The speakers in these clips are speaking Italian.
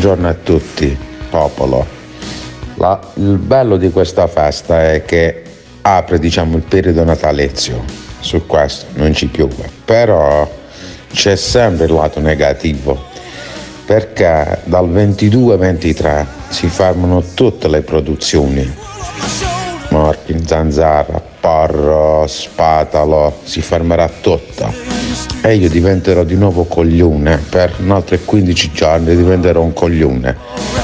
buongiorno a tutti, popolo. La- il bello di questa festa è che apre diciamo, il periodo natalizio, su questo non ci piove, però c'è sempre il lato negativo, perché dal 22-23 si fermano tutte le produzioni, Morkin, Zanzara, Porro, Spatalo, si fermerà tutto e io diventerò di nuovo coglione. Per un altro 15 giorni diventerò un coglione.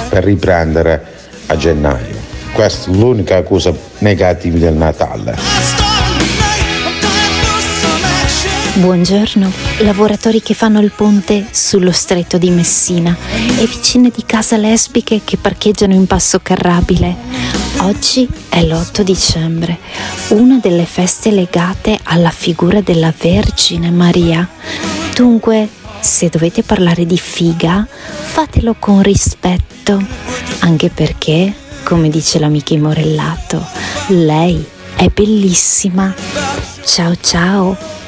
Per riprendere a gennaio. Questa è l'unica cosa negativa del Natale Buongiorno, lavoratori che fanno il ponte sullo stretto di Messina e vicine di casa lesbiche che parcheggiano in passo carrabile. Oggi è l'8 dicembre, una delle feste legate alla figura della Vergine Maria. Dunque, se dovete parlare di figa, fatelo con rispetto, anche perché, come dice l'amica Morellato, lei è bellissima. Ciao ciao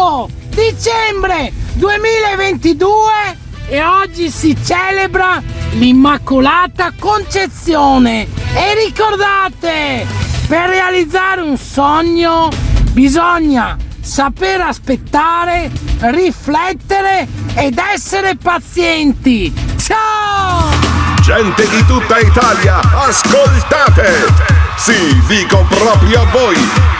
8 dicembre 2022 e oggi si celebra l'Immacolata Concezione. E ricordate, per realizzare un sogno bisogna saper aspettare, riflettere ed essere pazienti. Ciao! Gente di tutta Italia, ascoltate! Sì, dico proprio a voi!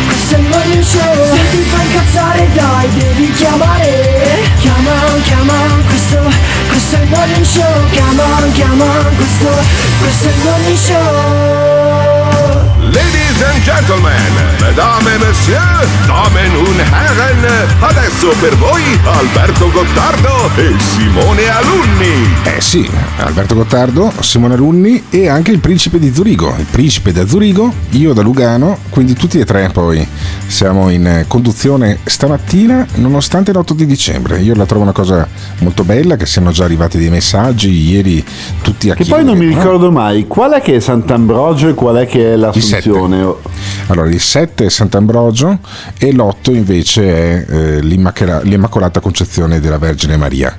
il morning show. Se ti fa incazzare dai, devi chiamare. Chiama, chiama, questo, questo è il morning show. Chiama, chiama, questo, questo è il morning show. Ladies and gentlemen, mesdames et messieurs, damen und herren, adesso per voi Alberto Gottardo e Simone Alunni. Eh sì, Alberto Gottardo, Simone Alunni e anche il principe di Zurigo. Il principe da Zurigo, io da Lugano, quindi tutti e tre poi siamo in conduzione stamattina nonostante l'8 di dicembre. Io la trovo una cosa molto bella che siano già arrivati dei messaggi ieri tutti a Che poi non mi ricordo mai qual è che è Sant'Ambrogio e qual è che è l'Assunzione. Allora, il 7 è Sant'Ambrogio e l'8 invece è eh, l'Immacolata Concezione della Vergine Maria.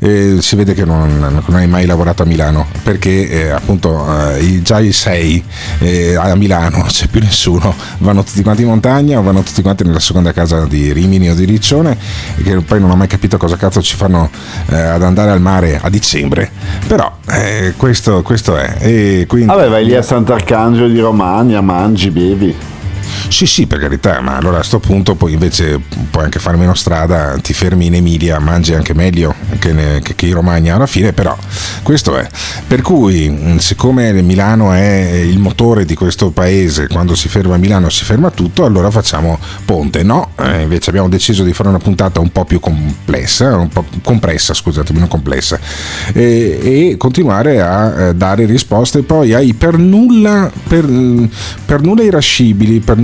Eh, si vede che non, non hai mai lavorato a Milano perché eh, appunto eh, già i 6 a Milano non c'è più nessuno, vanno tutti quanti in montagna o vanno tutti quanti nella seconda casa di Rimini o di Riccione che poi non ho mai capito cosa cazzo ci fanno eh, ad andare al mare a dicembre. Però eh, questo, questo è. E quindi, Vabbè, vai lì a Sant'Arcangelo di Romagna, mangi, bevi. Sì, sì, per carità, ma allora a questo punto poi invece puoi anche fare meno strada, ti fermi in Emilia, mangi anche meglio che, ne- che- in Romagna alla fine, però questo è. Per cui, siccome Milano è il motore di questo paese, quando si ferma Milano si ferma tutto, allora facciamo ponte. No, eh, invece abbiamo deciso di fare una puntata un po' più complessa, un po' compressa, scusatemi, non complessa, e, e continuare a eh, dare risposte poi ai per nulla, per, per nulla irascibili, per nulla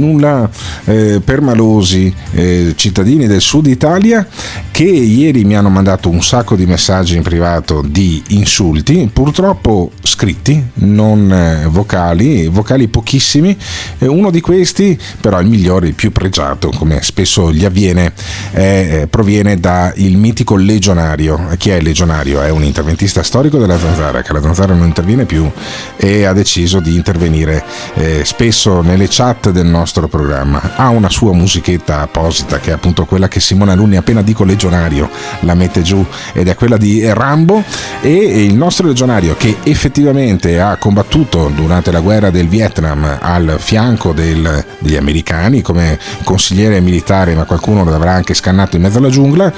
eh, permalosi eh, cittadini del sud Italia che ieri mi hanno mandato un sacco di messaggi in privato di insulti, purtroppo scritti, non eh, vocali, vocali pochissimi. Uno di questi, però il migliore, il più pregiato, come spesso gli avviene, è- eh, proviene dal mitico legionario. Chi è legionario? È un interventista storico della Zanzara, che la Zanzara non interviene più e ha deciso di intervenire eh, spesso nelle chat del nostro programma. Ha una sua musichetta apposita che è appunto quella che Simone Alunni appena dico legionario la mette giù ed è quella di Rambo e il nostro legionario che effettivamente ha combattuto durante la guerra del Vietnam al fianco del- degli americani come consigliere militare ma qualcuno l'avrà anche scannato in mezzo alla giungla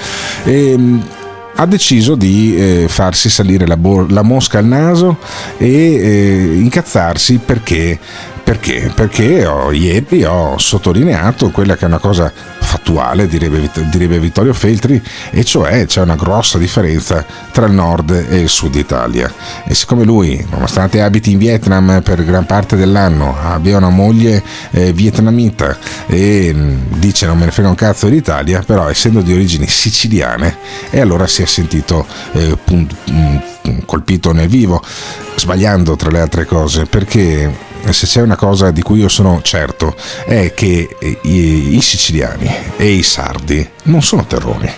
ehm, ha deciso di eh, farsi salire la, bo- la mosca al naso e eh, incazzarsi perché, perché? Perché ho- ieri ho sottolineato quella che è una cosa fattuale, direbbe, direbbe Vittorio Feltri, e cioè c'è una grossa differenza tra il nord e il sud Italia. E siccome lui, nonostante abiti in Vietnam per gran parte dell'anno, abbia una moglie eh, vietnamita e mh, dice non me ne frega un cazzo dell'Italia, però essendo di origini siciliane, e allora si è sentito eh, pun- mh, colpito nel vivo, sbagliando tra le altre cose, perché se c'è una cosa di cui io sono certo è che eh, i, i siciliani e i sardi non sono terroni,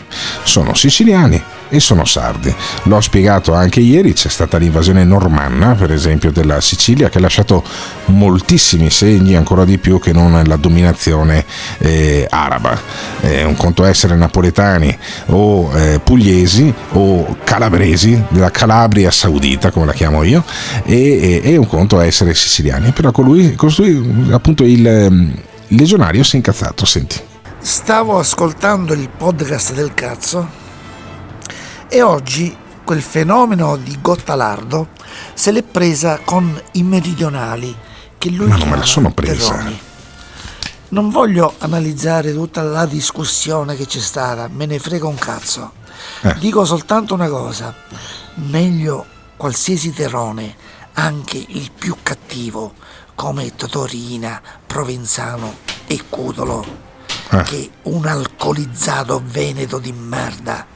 sono siciliani e sono sardi. L'ho spiegato anche ieri, c'è stata l'invasione normanna, per esempio, della Sicilia che ha lasciato moltissimi segni, ancora di più che non la dominazione eh, araba. Eh, un conto essere napoletani o eh, pugliesi o calabresi della Calabria saudita, come la chiamo io, e, e- e un conto essere siciliani. Però colui, costui, appunto il, ehm, il legionario si è incazzato, senti. Stavo ascoltando il podcast del cazzo e oggi quel fenomeno di Gottalardo se l'è presa con i meridionali che lui Ma non me la sono presa. terroni. Non voglio analizzare tutta la discussione che c'è stata, me ne frega un cazzo. Eh. Dico soltanto una cosa, meglio qualsiasi terrone, anche il più cattivo, come Totorina, Provenzano e Cudolo, Eh. che un alcolizzato veneto di merda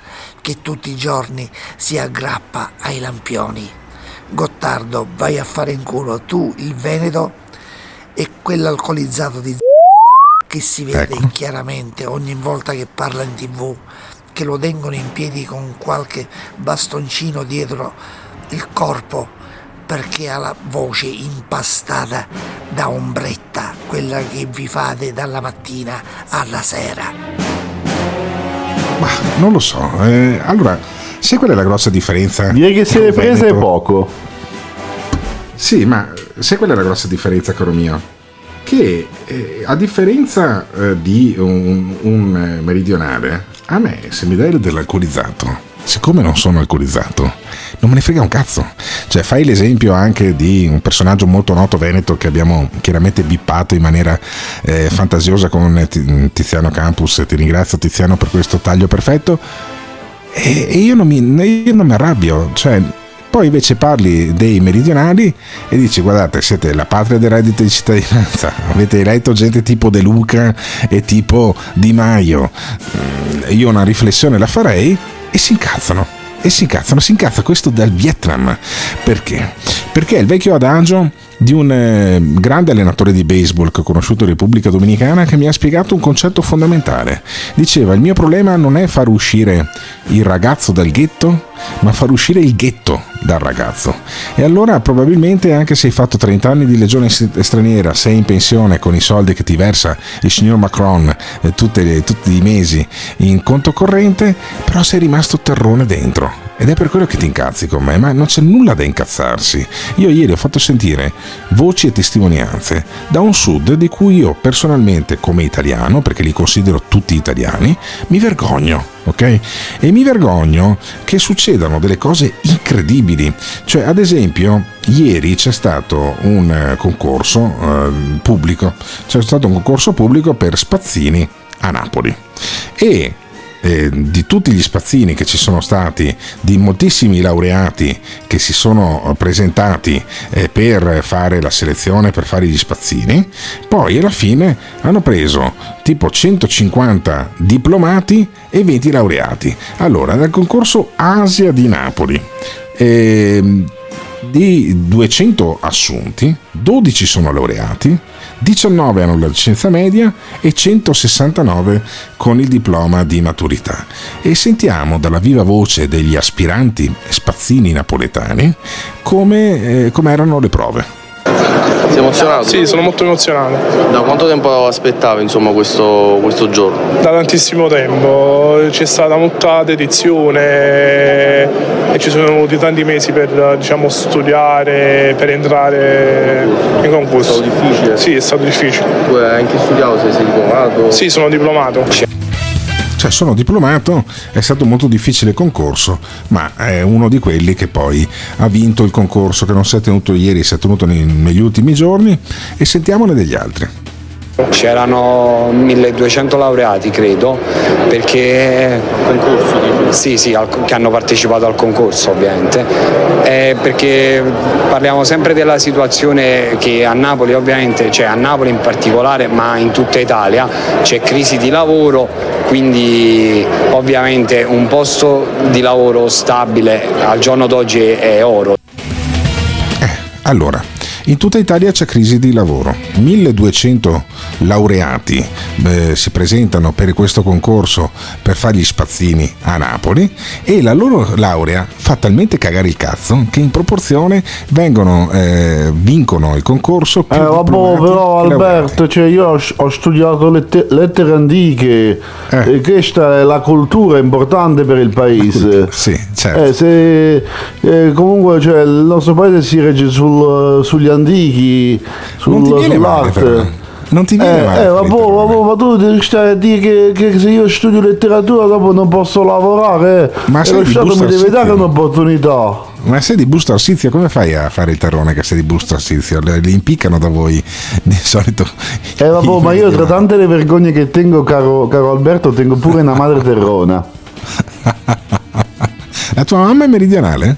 che tutti i giorni si aggrappa ai lampioni. Gottardo, vai a fare in culo tu il veneto e quell'alcolizzato di che si vede Ecco. chiaramente ogni volta che parla in tv, che lo tengono in piedi con qualche bastoncino dietro il corpo perché ha la voce impastata da ombretta, quella che vi fate dalla mattina alla sera. Ma non lo so. eh, allora, sai qual è la grossa differenza? Direi che se è Veneto- poco. Sì, ma sai qual è la grossa differenza, caro mio? Che eh, a differenza eh, di un, un, eh, meridionale, a me se mi dai dell'alcolizzato, siccome non sono alcolizzato, non me ne frega un cazzo. Cioè, fai l'esempio anche di un personaggio molto noto veneto che abbiamo chiaramente bippato in maniera eh, fantasiosa con Ti- Tiziano Campus. Ti ringrazio Tiziano per questo taglio perfetto. E, e io, non mi, io non mi arrabbio, cioè, poi invece parli dei meridionali e dici guardate siete la patria del reddito di cittadinanza, avete eletto gente tipo De Luca e tipo Di Maio, Mm, io una riflessione la farei e si incazzano. E si incazzano, si incazza questo dal Vietnam. Perché? Perché è il vecchio adagio di un eh, grande allenatore di baseball che ho conosciuto in Repubblica Dominicana che mi ha spiegato un concetto fondamentale. Diceva: Il mio problema non è far uscire il ragazzo dal ghetto, ma far uscire il ghetto dal ragazzo. E allora probabilmente anche se hai fatto 30 anni di legione straniera, sei in pensione con i soldi che ti versa il signor Macron eh, tutte, tutti i mesi in conto corrente, però sei rimasto terrone dentro ed è per quello che ti incazzi con me, ma non c'è nulla da incazzarsi. Io ieri ho fatto sentire voci e testimonianze da un sud di cui io personalmente, come italiano, perché li considero tutti italiani, mi vergogno. Ok? E mi vergogno che succedano delle cose incredibili. Cioè, ad esempio, ieri c'è stato un eh, concorso eh, pubblico, c'è stato un concorso pubblico per spazzini a Napoli. E eh, di tutti gli spazzini che ci sono stati, di moltissimi laureati che si sono presentati eh, per fare la selezione, per fare gli spazzini, poi alla fine hanno preso tipo 150 diplomati e 20 laureati. Allora, dal concorso Asia di Napoli. Eh, di 200 assunti, 12 sono laureati, 19 hanno la licenza media e 169 con il diploma di maturità. E sentiamo dalla viva voce degli aspiranti spazzini napoletani come, eh, come erano le prove. Sei emozionato? Sì, sono molto emozionato. Da quanto tempo aspettavi insomma, questo, questo giorno? Da tantissimo tempo, c'è stata molta dedizione e ci sono voluti tanti mesi per diciamo, studiare, per entrare in concorso. È stato difficile? Sì, è stato difficile. Tu hai anche studiato, sei, sei diplomato? Sì, sono diplomato. Cioè, sono diplomato, è stato molto difficile il concorso, ma è uno di quelli che poi ha vinto il concorso che non si è tenuto ieri, si è tenuto negli ultimi giorni e sentiamone degli altri. C'erano 1200 laureati, credo, perché sì, sì, che hanno partecipato al concorso ovviamente, eh, perché parliamo sempre della situazione che a Napoli ovviamente, cioè a Napoli in particolare, ma in tutta Italia c'è crisi di lavoro, quindi ovviamente un posto di lavoro stabile al giorno d'oggi è oro. Eh, allora, in tutta Italia c'è crisi di lavoro. 1200 laureati eh, si presentano per questo concorso per fare gli spazzini a Napoli e la loro laurea fa talmente cagare il cazzo che in proporzione vengono, eh, vincono il concorso più eh, vabbè, però Alberto, cioè io ho, ho studiato lette, lettere antiche Eh. e questa è la cultura importante per il paese. sì, certo. Eh, se, eh, comunque cioè, il nostro paese si regge sul- sugli antichi, sul, Non ti viene male, sull'arte. però. Non ti viene eh, male, eh, vabbè, vabbè, ma tu devi stare a dire che, che se io studio letteratura dopo non posso lavorare. Ma e sei lo Stato mi deve dare un'opportunità. Ma sei di Busto Arsizio, come fai a fare il terrone che sei di Busto Arsizio? Li impiccano da voi di solito. Eh vabbè, ma io tra tante le vergogne che tengo, caro, caro Alberto, tengo pure una madre terrona. La tua mamma è meridionale?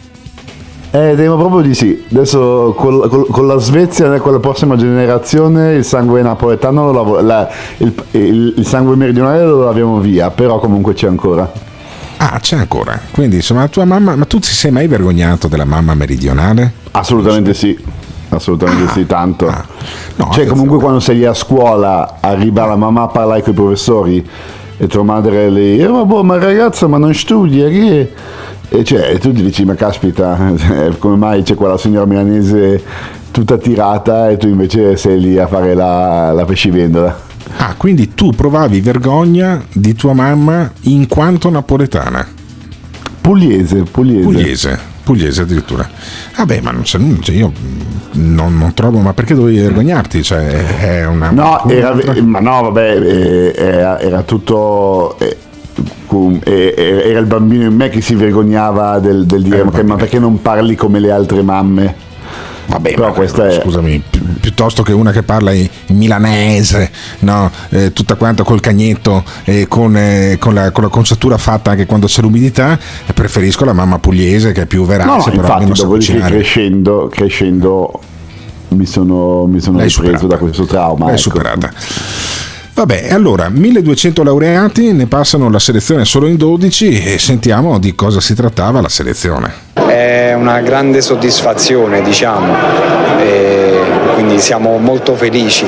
Eh, temo proprio di sì. Adesso col- col- con la Svezia, con la prossima generazione, il sangue napoletano, lav- la- il, il- il sangue meridionale lo laviamo via, però comunque c'è ancora. Ah, c'è ancora. Quindi, insomma, la tua mamma. Ma tu ti sei mai vergognato della mamma meridionale? Assolutamente sì. Assolutamente sì, tanto. Ah, No, cioè, comunque quando sei a scuola, arriva la mamma a parlare con i professori e tua madre è lì, eh, vabbè, ma ragazza, ma non studia, che... E cioè, tu ti dici, ma caspita, eh, come mai c'è quella signora milanese tutta tirata e tu invece sei lì a fare la, la pescivendola? Ah, quindi tu provavi vergogna di tua mamma in quanto napoletana? Pugliese, pugliese. Pugliese, pugliese addirittura. Vabbè, ma non c'è nulla, io non, non trovo, ma perché dovevi vergognarti? Cioè, è una... No, era, ma no, vabbè, eh, era, era tutto. eh, cum- eh, eh, era il bambino in me che si vergognava del, del dire ma, che- ma perché non parli come le altre mamme? Vabbè, Però ma questa è. scusami, pi- piuttosto che una che parla in in milanese, no? Eh, tutta quanta col cagnetto e con, eh, con la, con la conciatura fatta anche quando c'è l'umidità, eh, preferisco la mamma pugliese che è più No, verace, no, però infatti, dopodiché crescendo, crescendo mi sono, mi sono ripreso superata. da questo trauma. L'hai ecco. superata. Vabbè, allora 1200 laureati, ne passano la selezione solo in 12 e sentiamo di cosa si trattava la selezione. È una grande soddisfazione, diciamo. E quindi siamo molto felici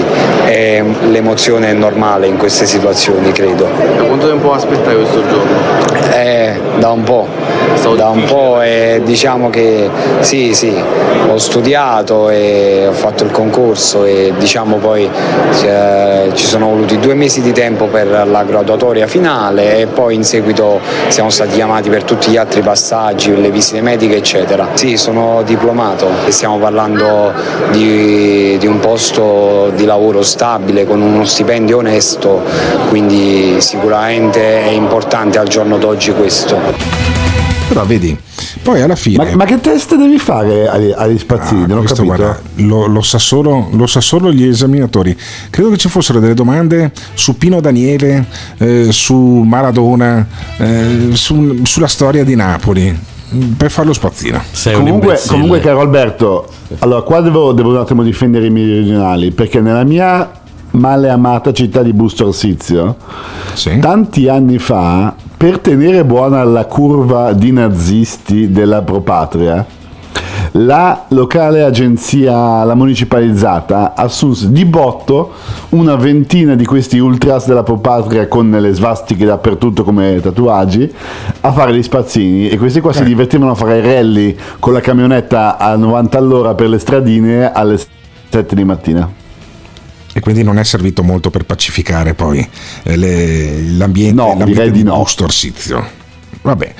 e l'emozione è normale in queste situazioni, credo. Da quanto tempo aspettavi questo giorno? Eh, da un po', da un po' e diciamo che sì, sì, ho studiato e ho fatto il concorso e diciamo poi eh, ci sono voluti due mesi di tempo per la graduatoria finale e poi in seguito siamo stati chiamati per tutti gli altri passaggi, le visite mediche eccetera. Sì, sono diplomato e stiamo parlando di, di un posto di lavoro stabile con uno stipendio onesto, quindi sicuramente è importante al giorno d'oggi questo. Però vedi, poi alla fine... Ma, ma che test devi fare agli, agli spazzini? non ho Questo, guarda, lo, lo sa solo, lo sa solo gli esaminatori. Credo che ci fossero delle domande su Pino Daniele, eh, su Maradona, eh, su- sulla storia di Napoli, per fare lo spazzino. comunque, comunque, caro Alberto, allora qua devo, devo un attimo difendere i meridionali perché nella mia male amata città di Busto Arsizio, tanti anni fa, per tenere buona la curva di nazisti della Propatria, la locale agenzia, la municipalizzata, assunse di botto una ventina di questi ultras della Propatria con le svastiche dappertutto come tatuaggi a fare gli spazzini e questi qua si divertivano a fare i rally con la camionetta a 90 all'ora per le stradine alle 7 di mattina. E quindi non è servito molto per pacificare poi eh, le- l'ambiente, No, l'ambiente direi di no. Busto Arsizio. Vabbè,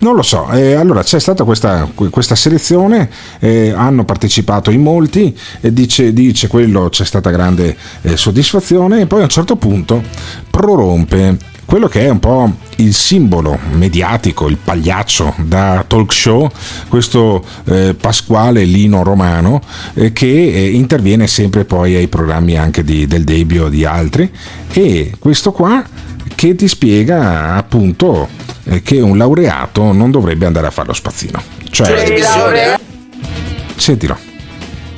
non lo so. eh, allora c'è stata questa, questa selezione, eh, hanno partecipato in molti, e dice, dice quello c'è stata grande eh, soddisfazione, e poi a un certo punto prorompe quello che è un po' il simbolo mediatico, il pagliaccio da talk show, questo eh, Pasquale Lino Romano, eh, che eh, interviene sempre poi ai programmi anche di- del Debbio o di altri, e questo qua che ti spiega appunto eh, che un laureato non dovrebbe andare a fare lo spazzino. Cioè, sentilo.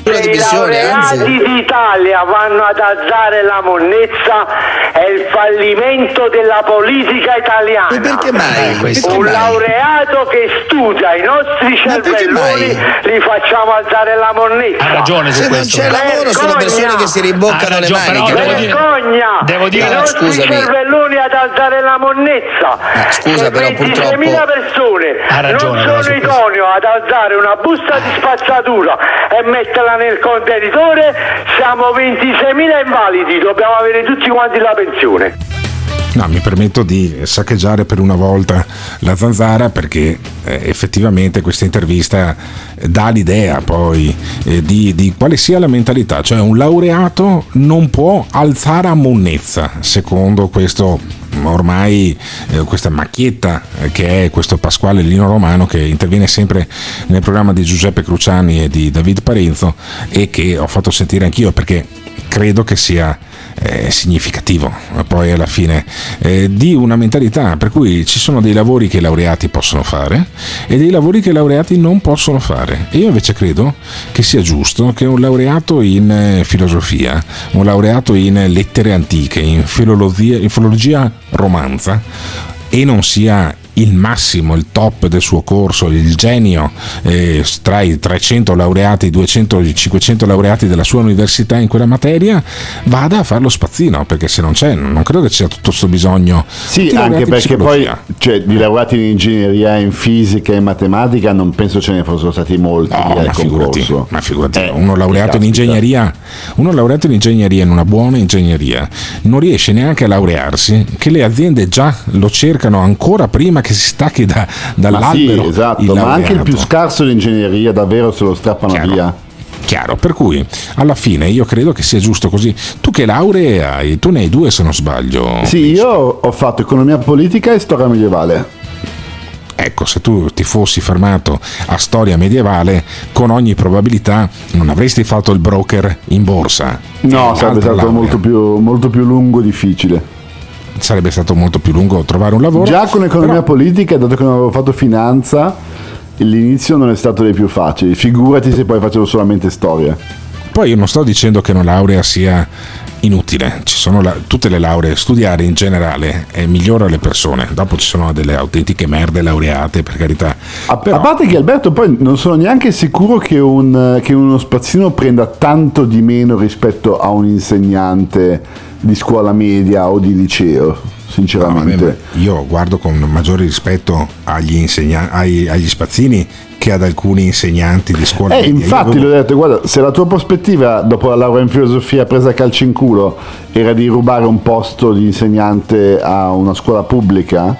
I laureati d'Italia vanno ad alzare la monnezza è il fallimento della politica italiana. E perché mai? Un laureato che studia i nostri cervelloni li facciamo alzare la monnezza. Ha ragione su Se questo. non c'è lavoro sono persone che si riboccano Ha le ragione, maniche. però Devo devo dire- Vergogna! devo dire- I No, nostri scusami. cervelloni ad alzare la monnezza. scusa, Se però, 26.000 persone Ha ragione, non sono questo. idoneo ad alzare una busta di spazzatura e metterla nel contenitore, siamo 26.000 invalidi, dobbiamo avere tutti quanti la pensione. No, mi permetto di saccheggiare per una volta la zanzara perché eh, effettivamente questa intervista eh, dà l'idea poi eh, di, di quale sia la mentalità, cioè un laureato non può alzare a monnezza, secondo questo ormai eh, questa macchietta eh, che è questo Pasquale Lino Romano che interviene sempre nel programma di Giuseppe Cruciani e di David Parenzo e che ho fatto sentire anch'io perché credo che sia eh, significativo poi alla fine eh, di una mentalità per cui ci sono dei lavori che i laureati possono fare e dei lavori che i laureati non possono fare. E io invece credo che sia giusto che un laureato in eh, filosofia un laureato in lettere antiche in filologia, in filologia romanza e non sia il massimo, il top del suo corso, il genio eh, tra i 300 laureati, 200, 500 laureati della sua università in quella materia, vada a fare lo spazzino, perché se non c'è, non credo che ci sia tutto questo bisogno. Sì, anche perché poi cioè, di laureati in ingegneria, in fisica e in matematica non penso ce ne fossero stati molti No, ma figurati, ma figurati, Eh, uno laureato in ingegneria, uno laureato in ingegneria, in una buona ingegneria, non riesce neanche a laurearsi, che le aziende già lo cercano ancora prima che si stacchi da- Ma sì, dall'albero. esatto, ma anche il più scarso di ingegneria davvero se lo strappano via. Chiaro, per cui alla fine io credo che sia giusto così. Tu che lauree hai? Tu ne hai due se non sbaglio. Sì, io ho fatto economia politica e storia medievale. Ecco, se tu ti fossi fermato a storia medievale, con ogni probabilità non avresti fatto il broker in borsa. No, sarebbe stato molto più, molto più lungo e difficile. Sarebbe stato molto più lungo trovare un lavoro. Già con economia politica, dato che non avevo fatto finanza, l'inizio non è stato dei più facili. Figurati se poi facevo solamente storia. Poi io non sto dicendo che una laurea sia inutile. Ci sono la- tutte le lauree, studiare in generale eh, migliora le persone. Dopo ci sono delle autentiche merde laureate, per carità. A, a parte che Alberto poi non sono neanche sicuro che, un- che uno spazzino prenda tanto di meno rispetto a un insegnante di scuola media o di liceo, sinceramente. No, io guardo con maggiore rispetto agli, insegna- ai- agli spazzini che ad alcuni insegnanti di scuola Eh, infatti avevo- l'ho detto, guarda, se la tua prospettiva dopo la laurea in filosofia presa a calci in culo era di rubare un posto di insegnante a una scuola pubblica,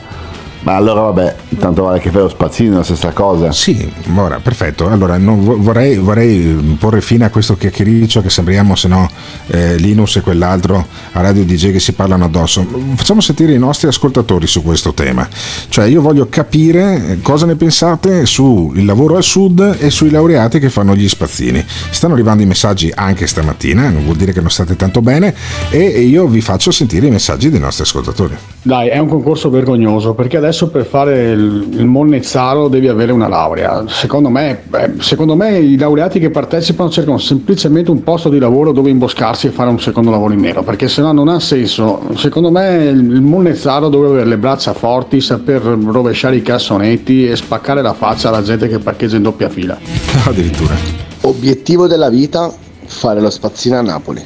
ma allora vabbè, tanto vale che fai lo spazzino, è la stessa cosa. Sì, ora, perfetto. Allora, vorrei, vorrei porre fine a questo chiacchiericcio che sembriamo, se no, eh, Linus e quell'altro a Radio DJ che si parlano addosso. Facciamo sentire i nostri ascoltatori su questo tema. Cioè, io voglio capire eh, cosa ne pensate sul lavoro al sud e sui laureati che fanno gli spazzini. Stanno arrivando i messaggi anche stamattina, non vuol dire che non state tanto bene, e e io vi faccio sentire i messaggi dei nostri ascoltatori. Dai, è un concorso vergognoso perché adesso per fare il, il monnezzaro devi avere una laurea. Secondo me, eh, secondo me i laureati che partecipano cercano semplicemente un posto di lavoro dove imboscarsi e fare un secondo lavoro in nero perché sennò non ha senso. Secondo me il, il monnezzaro deve avere le braccia forti, saper rovesciare i cassonetti e spaccare la faccia alla gente che parcheggia in doppia fila. Addirittura. Obiettivo della vita, fare lo spazzino a Napoli.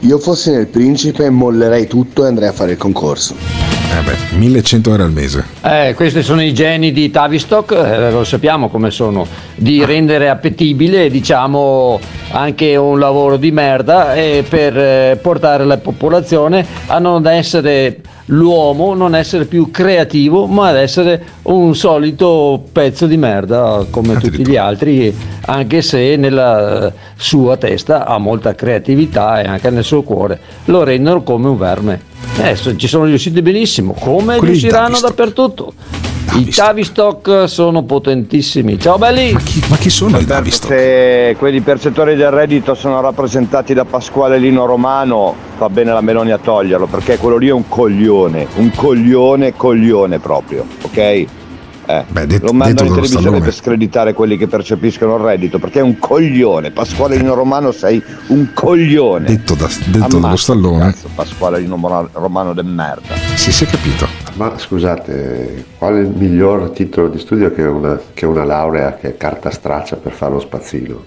Io fossi nel Principe mollerei tutto e andrei a fare il concorso. Eh beh, 1100 euro al mese. Eh, questi sono i geni di Tavistock, eh, lo sappiamo come sono, di rendere appetibile diciamo anche un lavoro di merda per eh, portare la popolazione a non essere l'uomo, non essere più creativo, ma ad essere un solito pezzo di merda come tutti gli altri, anche se nella eh, sua testa ha molta creatività e anche nel suo cuore lo rendono come un verme. Eh, so- ci sono riusciti benissimo, come Quelli di riusciranno Tavistock. I Tavistock sono potentissimi. Ciao belli! Ma chi sono i Se quelli percettori del reddito sono rappresentati da Pasquale Lino Romano, fa bene la Meloni a toglierlo, perché quello lì è un coglione, un coglione, coglione proprio, ok? Eh, lo detto mandano in televisione Stallone. per screditare quelli che percepiscono il reddito, perché è un coglione. Pasquale Lino Romano sei un coglione. Detto, da, detto dallo stallone. cazzo, Pasquale Lino Romano de merda. Sì, si è capito. Ma scusate, qual è il miglior titolo di studio che una, che una laurea che è carta straccia per fare lo spazzino?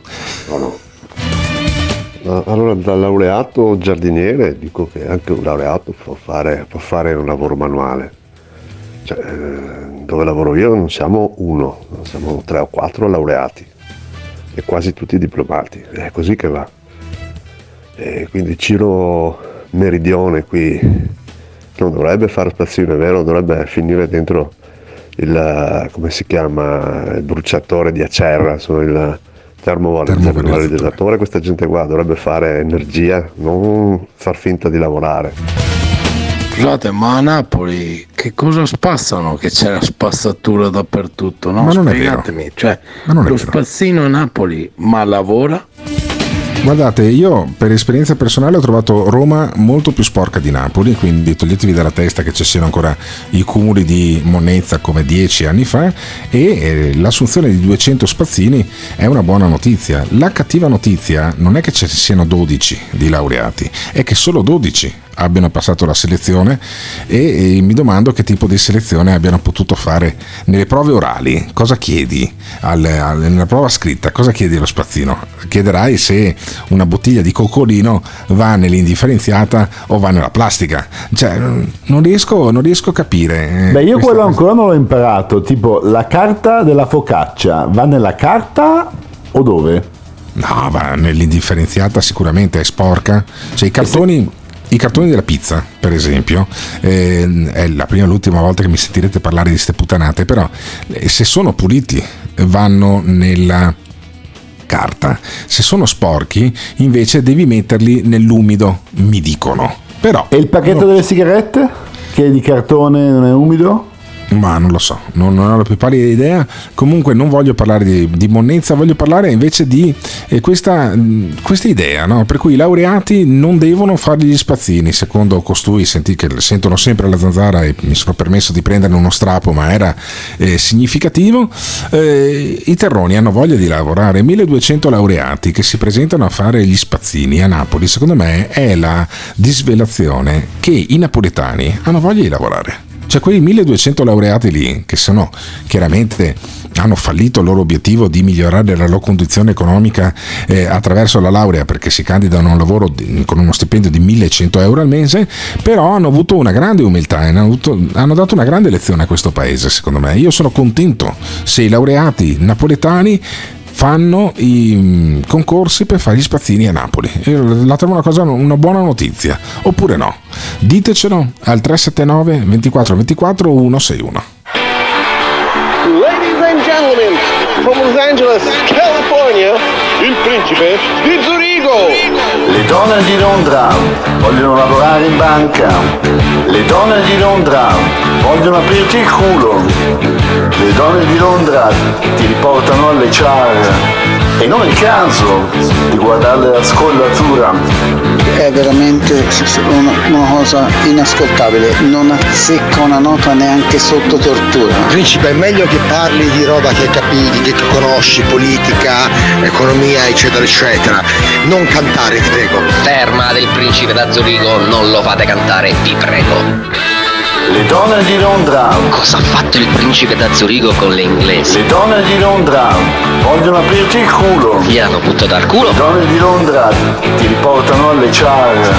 No? Ah, Allora da laureato giardiniere dico che anche un laureato può fare, può fare un lavoro manuale. Cioè, eh, dove lavoro io non siamo uno, siamo tre o quattro laureati e quasi tutti diplomati. È così che va. E quindi Ciro Meridione qui non dovrebbe fare spazzino, è vero, dovrebbe finire dentro il, come si chiama, il bruciatore di Acerra, sono il termovalorizzatore, questa gente qua dovrebbe fare energia, non far finta di lavorare. Scusate, ma a Napoli che cosa spazzano? Che c'è la spazzatura dappertutto, no? Ma non è vero. Spiegatemi, cioè Ma non è lo vero. spazzino a Napoli, ma lavora? Guardate, io per esperienza personale ho trovato Roma molto più sporca di Napoli, quindi toglietevi dalla testa che ci siano ancora i cumuli di monnezza come dieci anni fa e eh, l'assunzione di 200 spazzini è una buona notizia. La cattiva notizia non è che ci siano 12 di laureati, è che solo 12 abbiano passato la selezione e, e mi domando che tipo di selezione abbiano potuto fare nelle prove orali. Cosa chiedi al- al- nella prova scritta? Cosa chiedi allo spazzino? Chiederai se una bottiglia di coccolino va nell'indifferenziata o va nella plastica. Cioè, non riesco, non riesco a capire. eh, Beh, io quello cosa. ancora non l'ho imparato, tipo la carta della focaccia va nella carta o dove? No, va nell'indifferenziata sicuramente è sporca. Cioè, i cartoni. I cartoni della pizza, per esempio, eh, è la prima e l'ultima volta che mi sentirete parlare di queste puttanate, però eh, se sono puliti vanno nella carta, se sono sporchi invece devi metterli nell'umido, mi dicono. Però E il pacchetto delle sigarette? Che è di cartone non è umido? Ma non lo so, non, non ho la più pallida idea. Comunque non voglio parlare di, di monnezza, voglio parlare invece di eh, questa, questa idea, no? per cui i laureati non devono fare gli spazzini, secondo costui senti che sentono sempre la zanzara e mi sono permesso di prenderne uno strappo, ma era eh, significativo. Eh, I terroni hanno voglia di lavorare, 1200 laureati che si presentano a fare gli spazzini a Napoli, secondo me è la disvelazione che i napoletani hanno voglia di lavorare. Cioè quei 1200 laureati lì, che sono chiaramente hanno fallito il loro obiettivo di migliorare la loro condizione economica eh, attraverso la laurea perché si candidano a un lavoro di, con uno stipendio di 1100 euro al mese, però hanno avuto una grande umiltà e hanno, avuto, hanno dato una grande lezione a questo paese, secondo me. Io sono contento se i laureati napoletani fanno i mm, concorsi per fare gli spazzini a Napoli. La trovo una, cosa, una buona notizia, oppure no? Ditecelo al 379 24 24 161. Ladies and gentlemen, from Los Angeles, California, il principe di Zurigo. Le donne di Londra vogliono lavorare in banca. Le donne di Londra vogliono aprirti il culo. Le donne di Londra ti riportano alle char. E non è il caso di guardare la scollatura. È veramente una, una cosa inascoltabile, non azzecca una nota neanche sotto tortura. Principe, è meglio che parli di roba che capisci, che conosci, politica, economia, eccetera, eccetera. Non cantare, ti prego. Ferma del principe da Zurigo, non lo fate cantare, vi prego. Le donne di Londra. Cosa ha fatto il principe da Zurigo con le inglesi? Le donne di Londra vogliono aprirti il culo. Gli hanno buttato al culo? Le donne di Londra ti riportano alle char.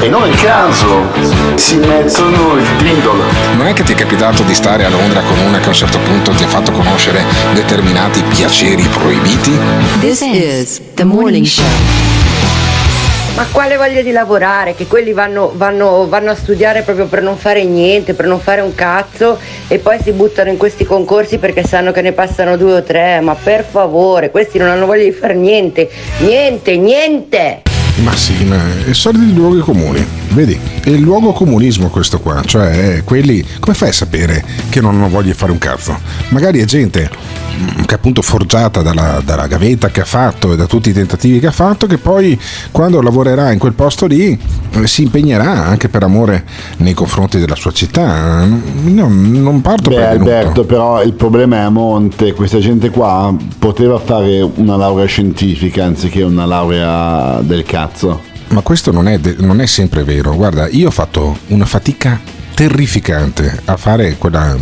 E non il caso si mettono il dindolo. Non è che ti è capitato di stare a Londra con una che a un certo punto ti ha fatto conoscere determinati piaceri proibiti? This is the morning show. Ma quale voglia di lavorare? Che quelli vanno, vanno, vanno, a studiare proprio per non fare niente, per non fare un cazzo e poi si buttano in questi concorsi perché sanno che ne passano due o tre. Ma per favore, questi non hanno voglia di fare niente, niente, niente! Ma sì, ma è soliti luoghi comuni, vedi? È il luogo comunismo questo qua, cioè eh, quelli, come fai a sapere che non di fare un cazzo? Magari è gente mm, che è appunto forgiata dalla, dalla, gavetta che ha fatto e da tutti i tentativi che ha fatto, che poi quando lavorerà in quel posto lì eh, si impegnerà anche per amore nei confronti della sua città. Io non parto Beh, per Alberto, però il problema è a monte, questa gente qua poteva fare una laurea scientifica anziché una laurea del cazzo. Ma questo non è, non è sempre vero. Guarda, io ho fatto una fatica terrificante a fare quella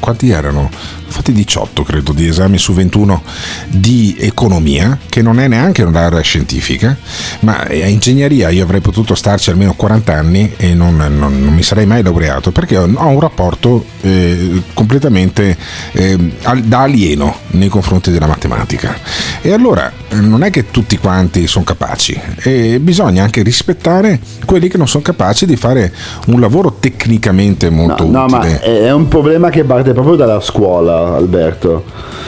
quanti erano? Fatti 18 credo di esami su 21 di economia, che non è neanche un'area scientifica, ma a ingegneria io avrei potuto starci almeno 40 anni e non, non, non mi sarei mai laureato perché ho, ho un rapporto eh, completamente eh, da alieno nei confronti della matematica. E allora non è che tutti quanti sono capaci e bisogna anche rispettare quelli che non sono capaci di fare un lavoro tecnicamente molto no, utile. No, ma è un problema che parte proprio dalla scuola, Alberto.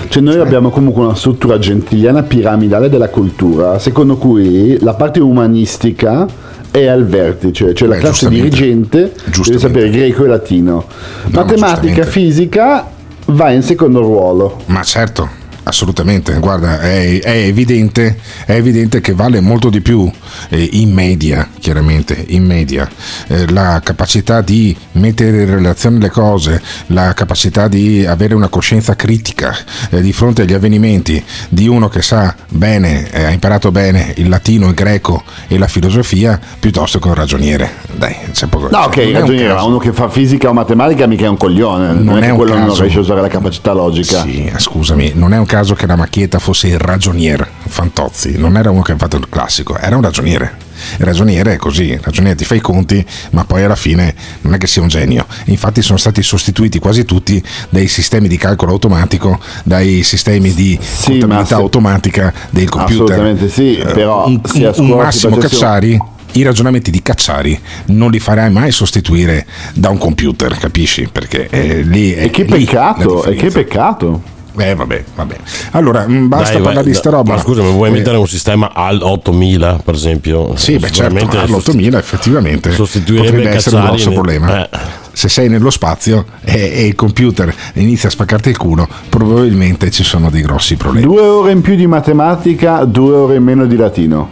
Cioè noi abbiamo comunque una struttura gentiliana piramidale della cultura, secondo cui la parte umanistica è al vertice, cioè la Beh, classe giustamente. dirigente deve sapere greco e latino. Matematica, giustamente. fisica va in secondo ruolo. Ma certo, assolutamente, guarda, è, è evidente, è evidente che vale molto di più eh, in media, chiaramente, in media, eh, la capacità di mettere in relazione le cose, la capacità di avere una coscienza critica eh, di fronte agli avvenimenti di uno che sa bene, eh, ha imparato bene il latino, il greco e la filosofia, piuttosto che un ragioniere. Dai, c'è poco No, ok, non è un ragioniere, caso. uno che fa fisica o matematica mica è un coglione, non, è, è che un quello non caso. riesce a usare la capacità logica. Sì, scusami, non è un caso che la macchietta fosse il ragionier Fantozzi, non era uno che ha fatto il classico, era un ragioniere. Ragioniere è così, ragioniere ti fa i conti, ma poi alla fine non è che sia un genio. Infatti sono stati sostituiti quasi tutti dai sistemi di calcolo automatico, dai sistemi di contabilità ma se- automatica del computer. Assolutamente sì, Eh, però un, un- un Massimo Cacciari i ragionamenti di Cacciari non li farai mai sostituire da un computer, capisci? Perché eh, lì è E che lì peccato, e che peccato. Eh vabbè, vabbè. Allora, mh, basta Dai, parlare vai, di sta roba. Ma scusa, ma vuoi Eh, mettere un sistema al 8000, per esempio? Sì, beh certo, Sicuramente all'8000 effettivamente potrebbe essere un grosso ne- problema. eh. se sei nello spazio e, e il computer inizia a spaccarti il culo, probabilmente ci sono dei grossi problemi. Due ore in più di matematica, due ore in meno di latino.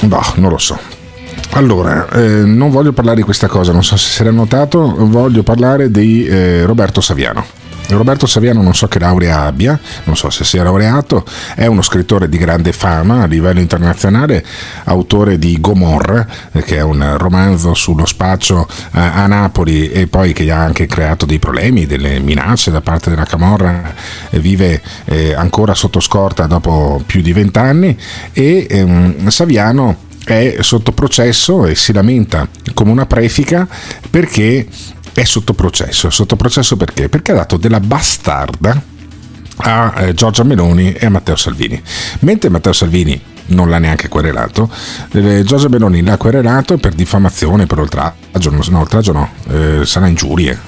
Boh, non lo so. Allora, eh, non voglio parlare di questa cosa, non so se si era notato, voglio parlare di eh, Roberto Saviano. Roberto Saviano non so che laurea abbia, non so se sia laureato, è uno scrittore di grande fama a livello internazionale, autore di Gomorra, che è un romanzo sullo spaccio eh, a Napoli e poi che ha anche creato dei problemi, delle minacce da parte della Camorra, eh, vive eh, ancora sotto scorta dopo più di vent'anni e ehm, Saviano è sotto processo e si lamenta come una prefica perché è sotto processo. Sotto processo perché? Perché ha dato della bastarda a eh, Giorgia Meloni e a Matteo Salvini. Mentre Matteo Salvini non l'ha neanche querelato. Eh, Giorgia Meloni l'ha querelato per diffamazione, per oltraggio, no, oltraggio no, eh, sarà ingiurie.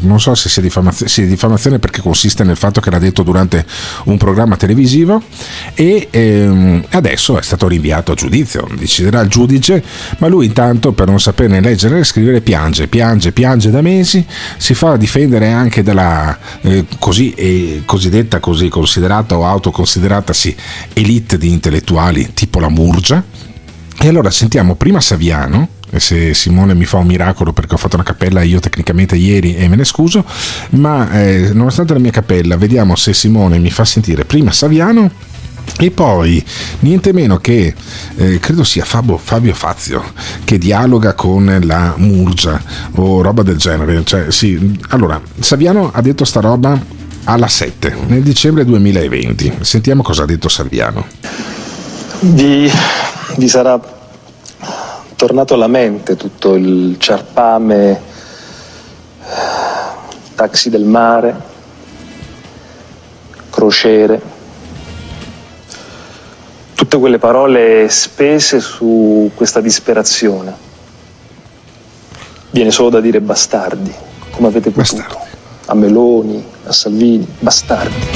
Non so se sia diffamazione, sì, diffamazione perché consiste nel fatto che l'ha detto durante un programma televisivo e ehm, adesso è stato rinviato a giudizio, deciderà il giudice, ma lui intanto per non saperne leggere e scrivere piange, piange, piange da mesi, si fa difendere anche dalla eh, così, eh, cosiddetta, così considerata o autoconsideratasi elite di intellettuali tipo la Murgia. E allora sentiamo prima Saviano, e se Simone mi fa un miracolo perché ho fatto una cappella io tecnicamente ieri e me ne scuso, ma eh, nonostante la mia cappella, vediamo se Simone mi fa sentire prima Saviano e poi niente meno che eh, credo sia Fabio, Fabio, Fazio che dialoga con la Murgia o roba del genere. Cioè, sì, allora, Saviano ha detto sta roba alla 7 nel dicembre 2020. Sentiamo cosa ha detto Saviano vi, vi sarà tornato alla mente tutto il ciarpame, taxi del mare, crociere, tutte quelle parole spese su questa disperazione. Viene solo da dire bastardi, come avete potuto. Bastardi. A Meloni, a Salvini, bastardi.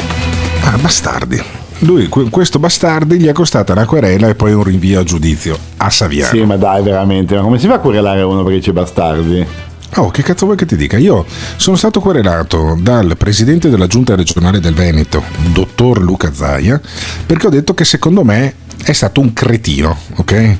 Ah, bastardi. Lui, questo bastardi, gli è costata una querela e poi un rinvio a giudizio a Saviano. Sì, ma dai, veramente, ma come si fa a querelare uno perché c'è bastardi? Oh, che cazzo vuoi che ti dica? Io sono stato querelato dal presidente della giunta regionale del Veneto, dottor Luca Zaia, perché ho detto che secondo me è stato un cretino, ok?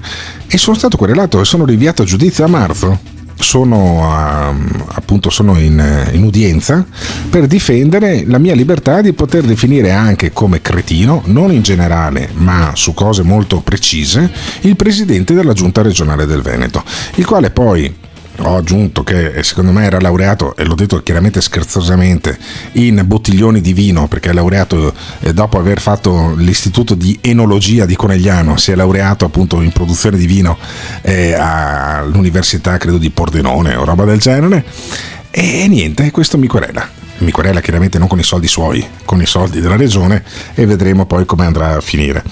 E sono stato querelato e sono rinviato a giudizio a marzo sono, a, appunto, sono in, in, udienza per difendere la mia libertà di poter definire anche come cretino, non in generale, ma su cose molto precise, il presidente della giunta regionale del Veneto, il quale poi ho aggiunto che secondo me era laureato, e l'ho detto chiaramente scherzosamente, in bottiglioni di vino, perché è laureato eh, dopo aver fatto l'istituto di enologia di Conegliano, si è laureato appunto in produzione di vino eh, all'università credo di Pordenone o roba del genere. E niente, questo mi querela mi querela chiaramente non con i soldi suoi, con i soldi della regione e vedremo poi come andrà a finire.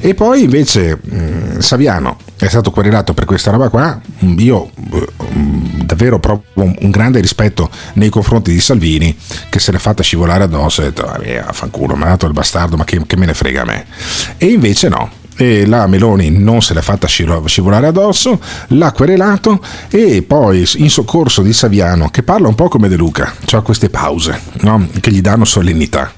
E poi invece mh, Saviano è stato querelato per questa roba qua, io mh, davvero provo un, un, grande rispetto nei confronti di Salvini che se l'è fatta scivolare addosso e ha detto, ah, fanculo, mi ha dato il bastardo, ma che, che me ne frega a me. E invece no, e la Meloni non se l'è fatta scivolare addosso, l'ha querelato e poi in soccorso di Saviano, che parla un po' come De Luca, cioè queste pause no? che gli danno solennità.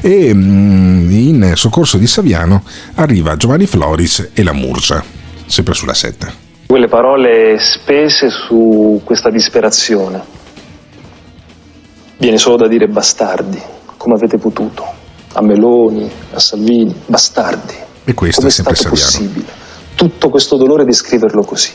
E mm, in soccorso di Saviano arriva Giovanni Floris e la Murgia, sempre sulla 7. Quelle parole spese su questa disperazione. Viene solo da dire bastardi, come avete potuto. A Meloni, a Salvini, bastardi. E questo Come è sempre stato Saviano. possibile? Tutto questo dolore descriverlo così.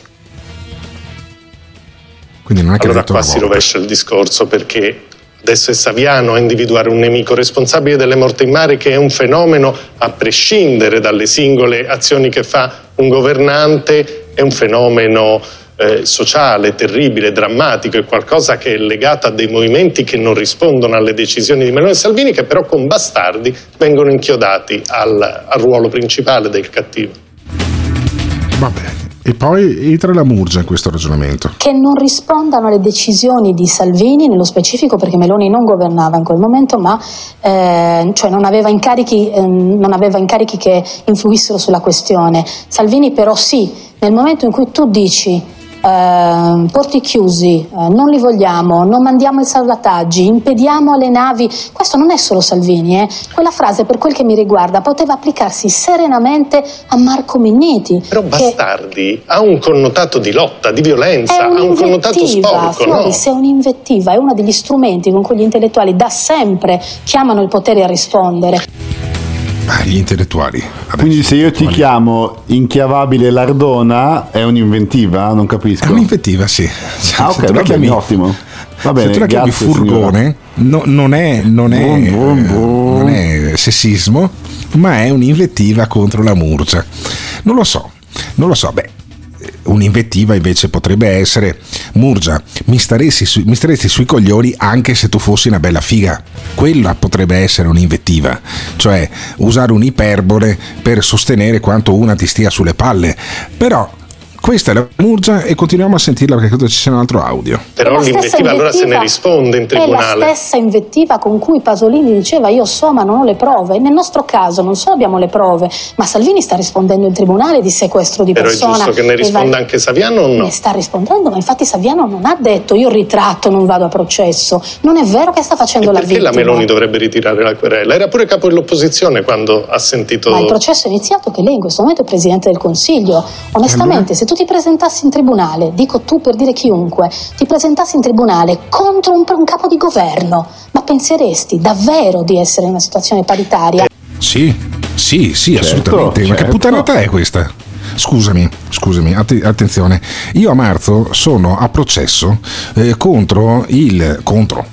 Quindi non è che allora qua si rovescia il discorso perché adesso è Saviano a individuare un nemico responsabile delle morti in mare che è un fenomeno a prescindere dalle singole azioni che fa un governante, è un fenomeno eh, sociale, terribile, drammatico, è qualcosa che è legato a dei movimenti che non rispondono alle decisioni di Meloni e Salvini, che però con bastardi vengono inchiodati al, al ruolo principale del cattivo. Vabbè. E poi entra la Murgia in questo ragionamento. Che non rispondano alle decisioni di Salvini, nello specifico perché Meloni non governava in quel momento, ma eh, cioè non, aveva incarichi, eh, non aveva incarichi che influissero sulla questione. Salvini però sì, nel momento in cui tu dici eh, porti chiusi, eh, non li vogliamo, non mandiamo i salvataggi, impediamo alle navi, questo non è solo Salvini, eh. quella frase per quel che mi riguarda poteva applicarsi serenamente a Marco Minniti. Però Bastardi ha un connotato di lotta, di violenza, ha un connotato sporco, Floris, no? è un'invettiva, è uno degli strumenti con cui gli intellettuali da sempre chiamano il potere a rispondere. Ah, gli intellettuali. Quindi se io ti chiamo inchiavabile Lardona è un'inventiva? Non capisco. È un'inventiva, sì. Ah, Se ok, bene, chiami- ottimo. Va bene, se tu la chiami furgone, no- non, è, non, è, Bum, bum, eh, bum. non è sessismo, ma è un'invettiva contro la murgia. Non lo so, non lo so. Beh, un'invettiva invece potrebbe essere Murgia, mi staresti, su- mi staresti sui coglioni anche se tu fossi una bella figa. Quella potrebbe essere un'invettiva, cioè usare un'iperbole per sostenere quanto una ti stia sulle palle. Però questa è la Murgia e continuiamo a sentirla perché credo ci sia un altro audio. Però È la stessa l'invettiva allora se ne invettiva- risponde in È la tribunale. stessa invettiva con cui Pasolini diceva io so ma non ho le prove. Nel nostro caso non solo abbiamo le prove, ma Salvini sta rispondendo in tribunale di sequestro di Però è persona. giusto che ne e risponda va- anche Saviano o no? Ne sta rispondendo, ma infatti Saviano non ha detto io ritratto, non vado a processo. Non è vero che sta facendo la Perché vittima. la Meloni dovrebbe ritirare la querela? Era pure capo dell'opposizione quando ha sentito... Ma il processo è iniziato che lei in questo momento è Presidente del Consiglio. Onestamente, se tu ti presentassi in tribunale, dico tu per dire chiunque, ti presentassi in tribunale contro un, un capo di governo, ma penseresti davvero di essere in una situazione paritaria? Sì, sì, sì, Certo, assolutamente. Ma che certo. puttanata è questa? Scusami, scusami, atti- attenzione. Io a marzo sono a processo eh, contro il contro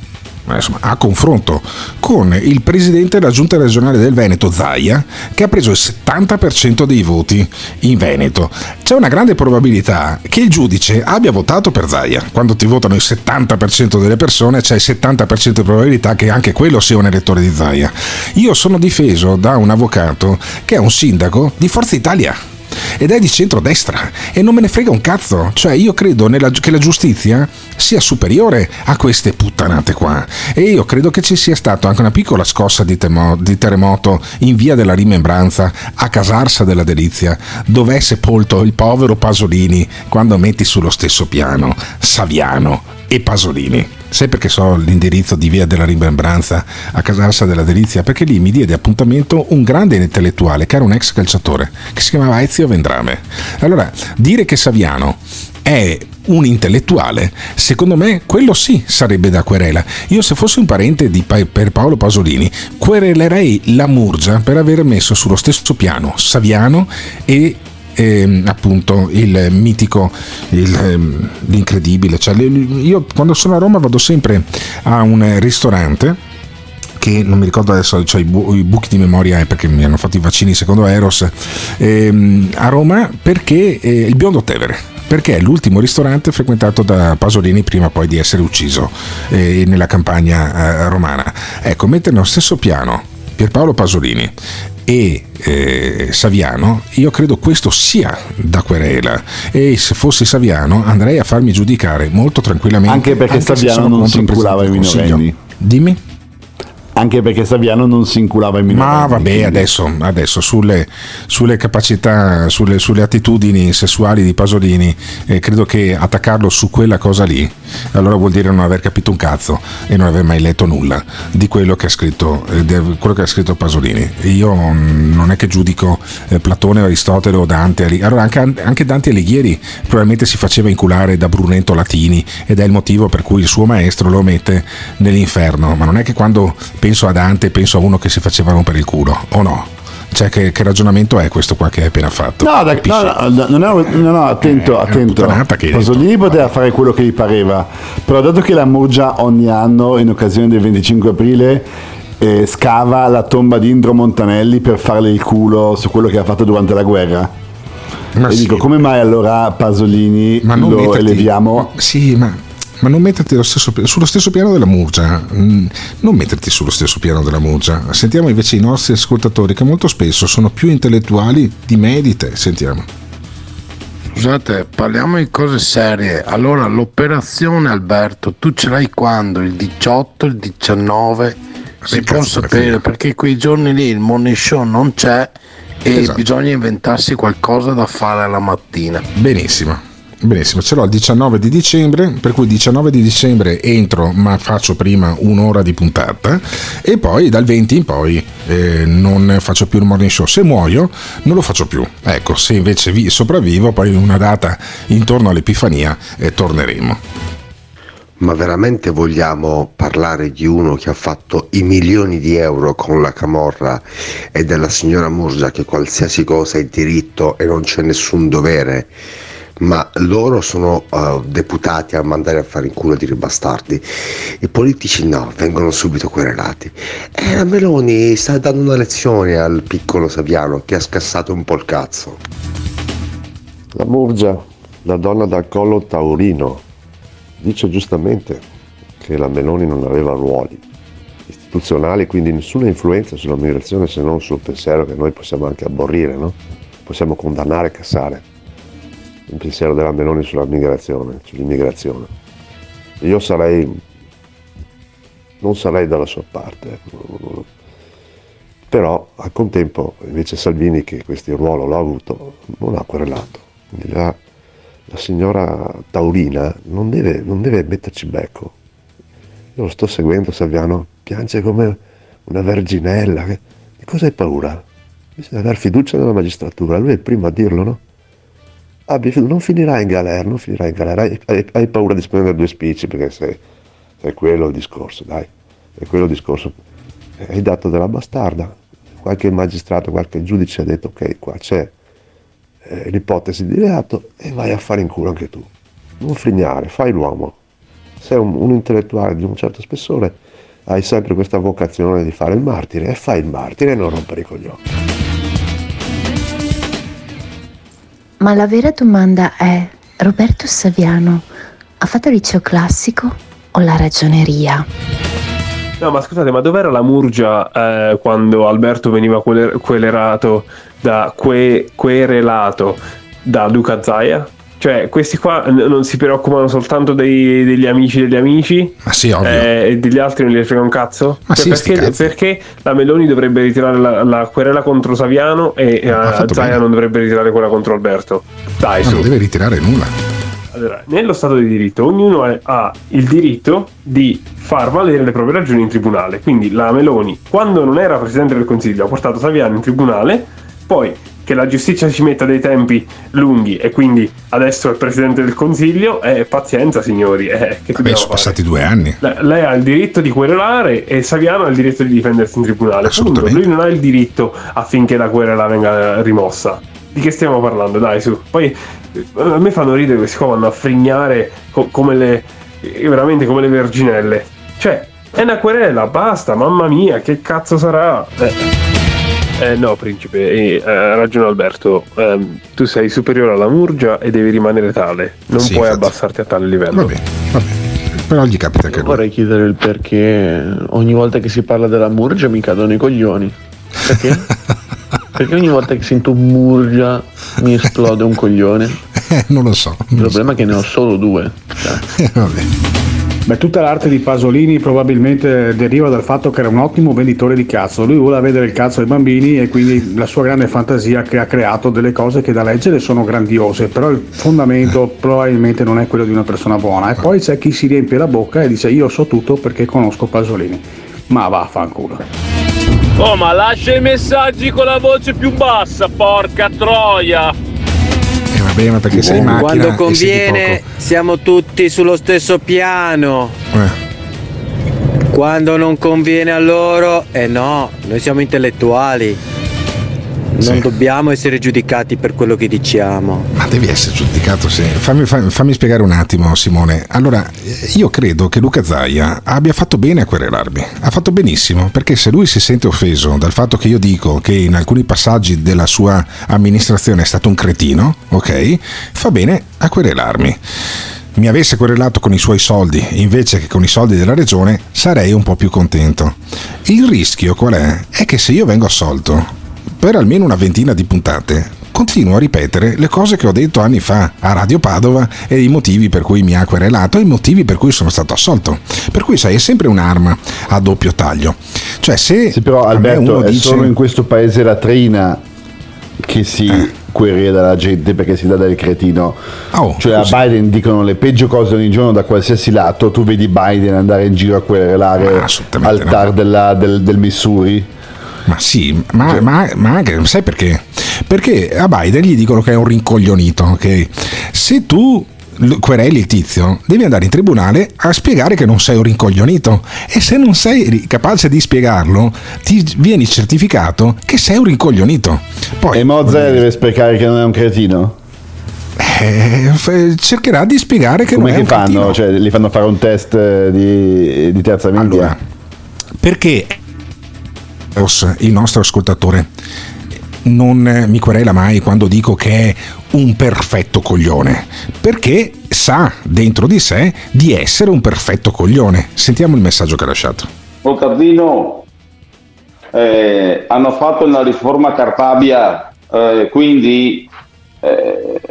insomma, a confronto con il presidente della giunta regionale del Veneto, Zaia, che ha preso il 70% dei voti in Veneto. C'è una grande probabilità che il giudice abbia votato per Zaia. Quando ti votano il 70% delle persone, c'è il 70% di probabilità che anche quello sia un elettore di Zaia. Io sono difeso da un avvocato che è un sindaco di Forza Italia ed è di centrodestra e non me ne frega un cazzo. Cioè, io credo nella- che la giustizia sia superiore a queste puttanate qua. E io credo che ci sia stata anche una piccola scossa di, temo- di terremoto in via della rimembranza a Casarsa della Delizia, dove è sepolto il povero Pasolini quando metti sullo stesso piano Saviano e Pasolini. Sai perché so l'indirizzo di via della rimembranza a Casarsa della Delizia? Perché lì mi diede appuntamento un grande intellettuale che era un ex calciatore che si chiamava Ezio Vendrame. Allora, dire che Saviano è un intellettuale, secondo me quello sì sarebbe da querela. Io se fossi un parente di Pa- per Paolo Pasolini, querelerei la Murgia per aver messo sullo stesso piano Saviano e ehm, appunto il mitico, il, ehm, l'incredibile. Cioè, io quando sono a Roma vado sempre a un ristorante che non mi ricordo adesso, cioè i, bu- i buchi di memoria è perché mi hanno fatto i vaccini secondo Eros ehm, a Roma perché eh, il Biondo Tevere perché è l'ultimo ristorante frequentato da Pasolini prima poi di essere ucciso eh, nella campagna eh, romana ecco mettere nello stesso piano Pierpaolo Pasolini e eh, Saviano, io credo questo sia da querela e se fossi Saviano andrei a farmi giudicare molto tranquillamente. Anche perché se Saviano non si inculava i Consiglio. minorenni. Dimmi. Anche perché Saviano non si inculava i minorenni. Ma vabbè, adesso, adesso sulle, sulle capacità, sulle, sulle attitudini sessuali di Pasolini, eh, credo che attaccarlo su quella cosa lì, allora vuol dire non aver capito un cazzo e non aver mai letto nulla di quello che ha scritto, eh, quello che ha scritto Pasolini. Io mm, non è che giudico eh, Platone, Aristotele o Dante, allora anche, anche Dante Alighieri probabilmente si faceva inculare da Brunetto Latini ed è il motivo per cui il suo maestro lo mette nell'inferno, ma non è che quando penso a Dante penso a uno che si faceva rompere il culo, o no? Cioè che, che ragionamento è questo qua che hai appena fatto? No, da- no, no, no, no, no, attento, attento. che hai Pasolini poteva fare quello che gli pareva, però dato che la Murgia ogni anno, in occasione del 25 aprile, eh, scava la tomba di Indro Montanelli per farle il culo su quello che ha fatto durante la guerra. Ma e sì. dico, come mai allora Pasolini Ma lo metterti- eleviamo? Sì, ma, ma non metterti stesso sullo stesso piano della Murgia. Mm, Non metterti sullo stesso piano della Murgia. Sentiamo invece i nostri ascoltatori che molto spesso sono più intellettuali di me e di te. Sentiamo. Scusate, parliamo di cose serie. Allora, l'operazione Alberto, tu ce l'hai quando? Il 18, il 19? Si può sapere perché quei giorni lì il morning show non c'è e Esatto. bisogna inventarsi qualcosa da fare alla mattina. Benissimo. Benissimo, ce l'ho il 19 di dicembre, per cui il 19 di dicembre entro ma faccio prima un'ora di puntata e poi dal 20 in poi eh, non faccio più il morning show. Se muoio non lo faccio più. Ecco, se invece vi sopravvivo poi in una data intorno all'Epifania eh, torneremo. Ma veramente vogliamo parlare di uno che ha fatto i milioni di euro con la Camorra e della signora Murgia che qualsiasi cosa è diritto e non c'è nessun dovere? Ma loro sono uh, deputati a mandare a fare in culo di bastardi. I politici no, vengono subito querelati. E la Meloni sta dando una lezione al piccolo Saviano che ha scassato un po' il cazzo. La Murgia, la donna dal collo taurino, dice giustamente che la Meloni non aveva ruoli istituzionali, quindi nessuna influenza sulla migrazione se non sul pensiero che noi possiamo anche aborrire, no? possiamo condannare e cassare il pensiero della Meloni sulla migrazione, sull'immigrazione. Io sarei, non sarei dalla sua parte, però al contempo invece Salvini che questo ruolo l'ha avuto non ha querelato, l'ha la signora Taurina non deve, non deve metterci becco. Io lo sto seguendo, Saviano, piange come una verginella. Di cosa hai paura? Bisogna avere fiducia nella magistratura, lui è il primo a dirlo, no? Abbi, non finirà in galera, non finirà in galera. Hai, hai, hai paura di spendere due spicci perché sei, sei quello il discorso, dai. È quello il discorso. Hai dato della bastarda. Qualche magistrato, qualche giudice ha detto ok, qua c'è eh, l'ipotesi di reato e vai a fare in culo anche tu. Non frignare, fai l'uomo. Sei un, un intellettuale di un certo spessore, hai sempre questa vocazione di fare il martire e fai il martire e non rompere i coglioni. Ma la vera domanda è, Roberto Saviano ha fatto il liceo classico o la ragioneria? No, ma scusate, ma dov'era la Murgia eh, quando Alberto veniva queler- quelerato da que- querelato da Luca Zaia? Cioè, questi qua non si preoccupano soltanto dei, degli amici degli amici? Ma sì, ovvio. Eh, e degli altri non gli frega un cazzo? Ma Cioè, sì, perché, perché la Meloni dovrebbe ritirare la, la querela contro Saviano e eh, Zaia non dovrebbe ritirare quella contro Alberto? Dai, Ma su. non deve ritirare nulla. Allora, nello Stato di diritto ognuno ha il diritto di far valere le proprie ragioni in tribunale. Quindi la Meloni, quando non era Presidente del Consiglio, ha portato Saviano in tribunale, poi che la giustizia ci metta dei tempi lunghi e quindi adesso è Presidente del Consiglio, eh, pazienza signori, eh, che Vabbè, sono fare? passati due anni. Le- Lei ha il diritto di querelare e Saviano ha il diritto di difendersi in tribunale. Punto. Lui non ha il diritto affinché la querela venga rimossa. Di che stiamo parlando? Dai, su. Poi eh, a me fanno ridere questi qua vanno a frignare co- come le. eh, veramente come le verginelle. Cioè, è una querela, basta, mamma mia, che cazzo sarà? Eh. Eh, no, principe, eh, ha ragione Alberto. Ehm, tu sei superiore alla Murgia e devi rimanere tale. Non Sì, puoi infatti. abbassarti a tale livello. Però gli capita lui. Vorrei chiedere il perché ogni volta che si parla della Murgia mi cadono i coglioni. Perché? perché ogni volta che sento Murgia mi esplode un coglione. Eh, non lo so. Il problema è che ne ho solo due. Eh, vabbè. Beh, tutta l'arte di Pasolini probabilmente deriva dal fatto che era un ottimo venditore di cazzo. Lui voleva vedere il cazzo ai bambini e quindi la sua grande fantasia che ha creato delle cose che da leggere sono grandiose, però il fondamento probabilmente non è quello di una persona buona. E poi c'è chi si riempie la bocca e dice io so tutto perché conosco Pasolini. Ma vaffanculo. Oh, ma lascia i messaggi con la voce più bassa, porca troia! Eh, vabbè, ma perché sei in macchina Quando conviene siamo tutti sullo stesso piano. Quando non conviene a loro, eh no, noi siamo intellettuali. Non dobbiamo essere giudicati per quello che diciamo. Ma devi essere giudicato, sì. Fammi, fammi- fammi spiegare un attimo, Simone. Allora, eh, io credo che Luca Zaia abbia fatto bene a querelarmi. Ha fatto benissimo, perché se lui si sente offeso dal fatto che io dico che in alcuni passaggi della sua amministrazione è stato un cretino, ok? Fa bene a querelarmi. Mi avesse querelato con i suoi soldi invece che con i soldi della regione, sarei un po' più contento. Il rischio qual è? È che se io vengo assolto per almeno una ventina di puntate continuo a ripetere le cose che ho detto anni fa a Radio Padova e i motivi per cui mi ha querelato e i motivi per cui sono stato assolto. Per cui sai, è sempre un'arma a doppio taglio. Cioè se Sì, però a Alberto è dice solo in questo paese latrina che si querela la gente perché si dà del cretino. cioè a scusi. Biden dicono le peggio cose ogni giorno da qualsiasi lato, tu vedi Biden andare in giro a querelare al TAR della- del, del Missouri. Ma sì, ma, ma- ma anche, sai perché? Perché a Biden gli dicono che è un rincoglionito, ok? Se tu quereli il tizio, devi andare in tribunale a spiegare che non sei un rincoglionito e se non sei capace di spiegarlo, ti vieni certificato che sei un rincoglionito. Poi, e Mozart deve spiegare che non è un cretino? Eh, cercherà di spiegare che Come non è che un fanno? cretino. Cioè, gli fanno fare un test di, di terza media? Perché il nostro ascoltatore non mi querela mai quando dico che è un perfetto coglione, perché sa dentro di sé di essere un perfetto coglione. Sentiamo il messaggio che ha lasciato. Boccardino, eh, hanno fatto una riforma Cartabia, eh, quindi eh,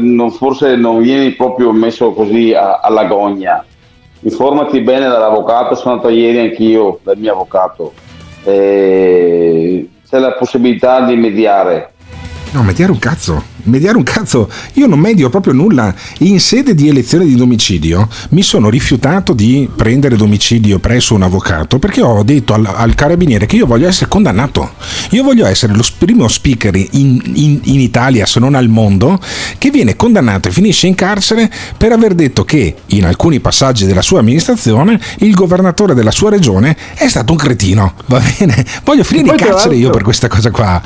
non- forse non vieni proprio messo così a- alla gogna. Informati bene dall'avvocato, sono andato ieri anch'io dal mio avvocato. Eh, c'è la possibilità di mediare. No, mediare un cazzo, mediare un cazzo. Io non medio proprio nulla. In sede di elezione di domicilio mi sono rifiutato di prendere domicilio presso un avvocato perché ho detto al, al carabiniere che io voglio essere condannato. Io voglio essere lo primo speaker in, in- in Italia, se non al mondo, che viene condannato e finisce in carcere per aver detto che in alcuni passaggi della sua amministrazione il governatore della sua regione è stato un cretino. Va bene? Voglio finire in carcere io per questa cosa qua.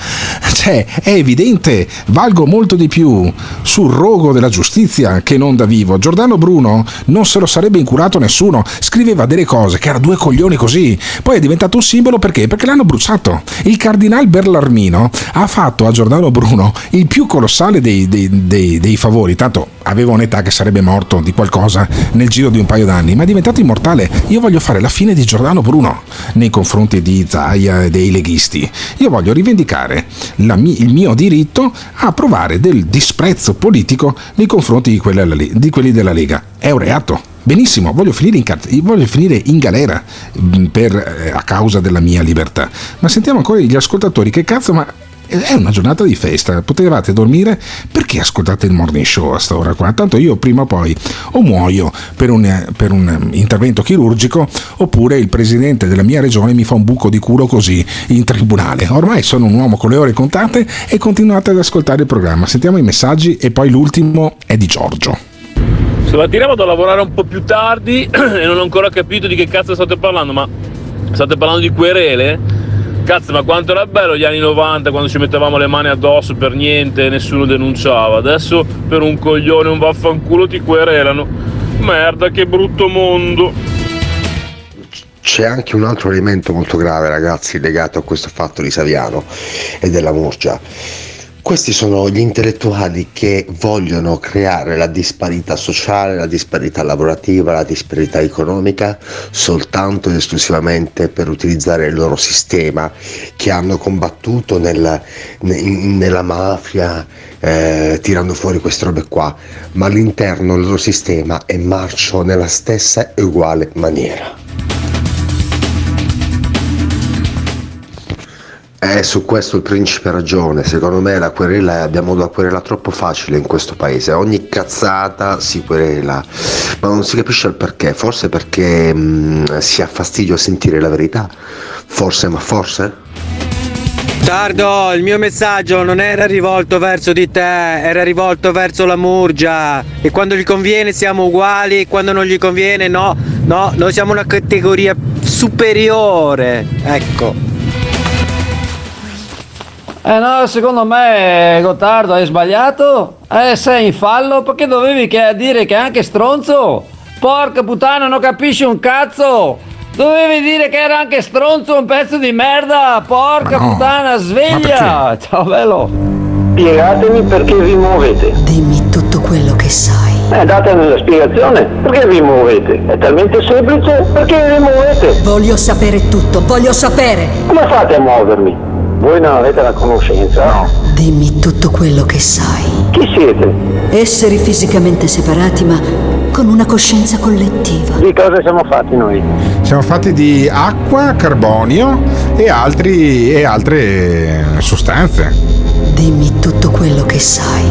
Cioè, è evidente, valgo molto di più sul rogo della giustizia che non da vivo. Giordano Bruno non se lo sarebbe incurato nessuno, scriveva delle cose che erano due coglioni così. Poi è diventato un simbolo perché? Perché l'hanno bruciato. Il cardinal Berlarmino ha fatto a Giordano Bruno il più colossale dei, dei- dei- dei favori, tanto aveva un'età che sarebbe morto di qualcosa nel giro di un paio d'anni, ma è diventato immortale. Io voglio fare la fine di Giordano Bruno nei confronti di Zaia e dei leghisti. Io voglio rivendicare mi- il mio diritto a provare del disprezzo politico nei confronti di, di quelli della Lega. È un reato. Benissimo, voglio finire in, voglio finire in galera mh, per, eh, a causa della mia libertà. Ma sentiamo ancora gli ascoltatori, che cazzo, ma è una giornata di festa, potevate dormire, perché ascoltate il morning show a sta ora qua? Tanto io prima o poi o muoio per un, per un um, intervento chirurgico oppure il presidente della mia regione mi fa un buco di culo così in tribunale. Ormai sono un uomo con le ore contate e continuate ad ascoltare il programma. Sentiamo i messaggi e poi l'ultimo è di Giorgio. La tiriamo da lavorare un po' più tardi e non ho ancora capito di che cazzo state parlando, ma state parlando di querele? Cazzo, ma quanto era bello gli anni 90 quando ci mettevamo le mani addosso per niente e nessuno denunciava. Adesso per un coglione un vaffanculo ti querelano. Merda, che brutto mondo. C'è anche un altro elemento molto grave, ragazzi, legato a questo fatto di Saviano e della Murgia. Questi sono gli intellettuali che vogliono creare la disparità sociale, la disparità lavorativa, la disparità economica soltanto ed esclusivamente per utilizzare il loro sistema che hanno combattuto nel- ne- nella mafia, eh, tirando fuori queste robe qua, ma all'interno del loro sistema è marcio nella stessa e uguale maniera. Eh, su questo il principe ha ragione, secondo me la querela, abbiamo la querela troppo facile in questo paese, ogni cazzata si querela, ma non si capisce il perché, forse perché mh, si ha fastidio a sentire la verità, forse ma forse? Tardo, il mio messaggio non era rivolto verso di te, era rivolto verso la Murgia. E quando gli conviene siamo uguali, e quando non gli conviene no, no, noi siamo una categoria superiore. Ecco. Eh no, secondo me Gottardo hai sbagliato. Eh, sei in fallo perché dovevi che- dire che è anche stronzo. Porca puttana, non capisci un cazzo. Dovevi dire che era anche stronzo, un pezzo di merda. Porca no, puttana, sveglia. Ciao bello. Spiegatemi perché vi muovete. Dimmi tutto quello che sai. Eh, datemi la spiegazione. Perché vi muovete? È talmente semplice. Perché vi muovete? Voglio sapere tutto, voglio sapere. Come fate a muovermi? Voi non avete la conoscenza? No. Dimmi tutto quello che sai. Chi siete? Esseri fisicamente separati ma con una coscienza collettiva. Di cosa siamo fatti noi? Siamo fatti di acqua, carbonio e, altri, e altre sostanze. Dimmi tutto quello che sai.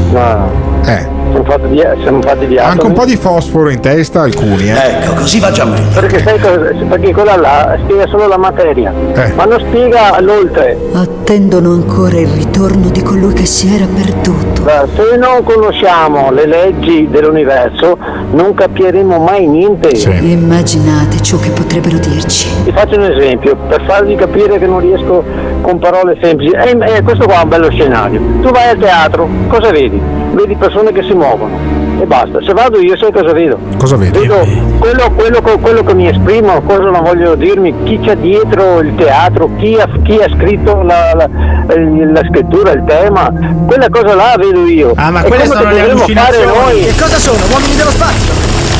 Eh. Siamo fatti di, siamo fatti di Anche un po' di fosforo in testa alcuni, eh. Ecco, così va già meglio. Perché, sai cosa- perché quella là spiega solo la materia, Eh. ma non spiega l'oltre. Attendono ancora il ritorno di colui che si era perduto. Beh, Se non conosciamo le leggi dell'universo, non capiremo mai niente. Immaginate ciò che potrebbero dirci. Ti faccio un esempio, per farvi capire che non riesco con parole semplici. Eh, eh, questo qua è un bello scenario. Tu vai al teatro, cosa vedi? Vedi persone che si muovono e basta. Se vado io sai cosa vedo? Cosa vedi? Vedo quello, quello, quello che mi esprimo, cosa non voglio dirmi, chi c'è dietro il teatro, chi ha, chi ha scritto la, la- la scrittura, il tema, quella cosa là vedo io. Ah, ma È quelle sono che le dovremmo fare allucinazioni. noi. Che cosa sono? Uomini dello spazio?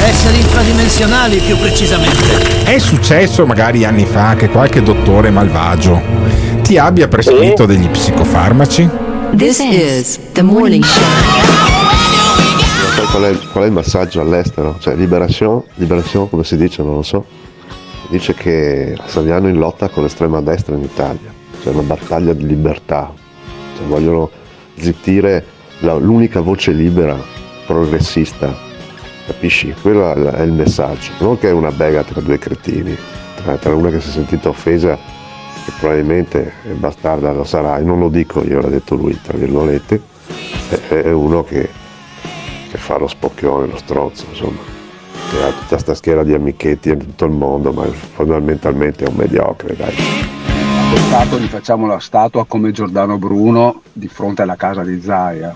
Esseri infradimensionali più precisamente. È successo magari anni fa che qualche dottore malvagio ti abbia prescritto degli psicofarmaci? This is the morning show. Sai qual è, qual è il massaggio all'estero? Cioè, Liberation, Liberation, come si dice, non lo so. Dice che Saviano in lotta con l'estrema destra in Italia. C'è una battaglia di libertà. Cioè, vogliono zittire la- l'unica voce libera, progressista. Capisci? Quello è è il messaggio. Non che è una bega tra due cretini, tra, tra una che si è sentita offesa che probabilmente bastarda lo sarà, e non lo dico io, l'ha detto lui, tra virgolette, è, uno che, che fa lo spocchione, lo stronzo, insomma, che ha tutta sta schiera di amichetti in tutto il mondo, ma fondamentalmente è un mediocre, dai. Peccato gli facciamo la statua come Giordano Bruno di fronte alla casa di Zaia.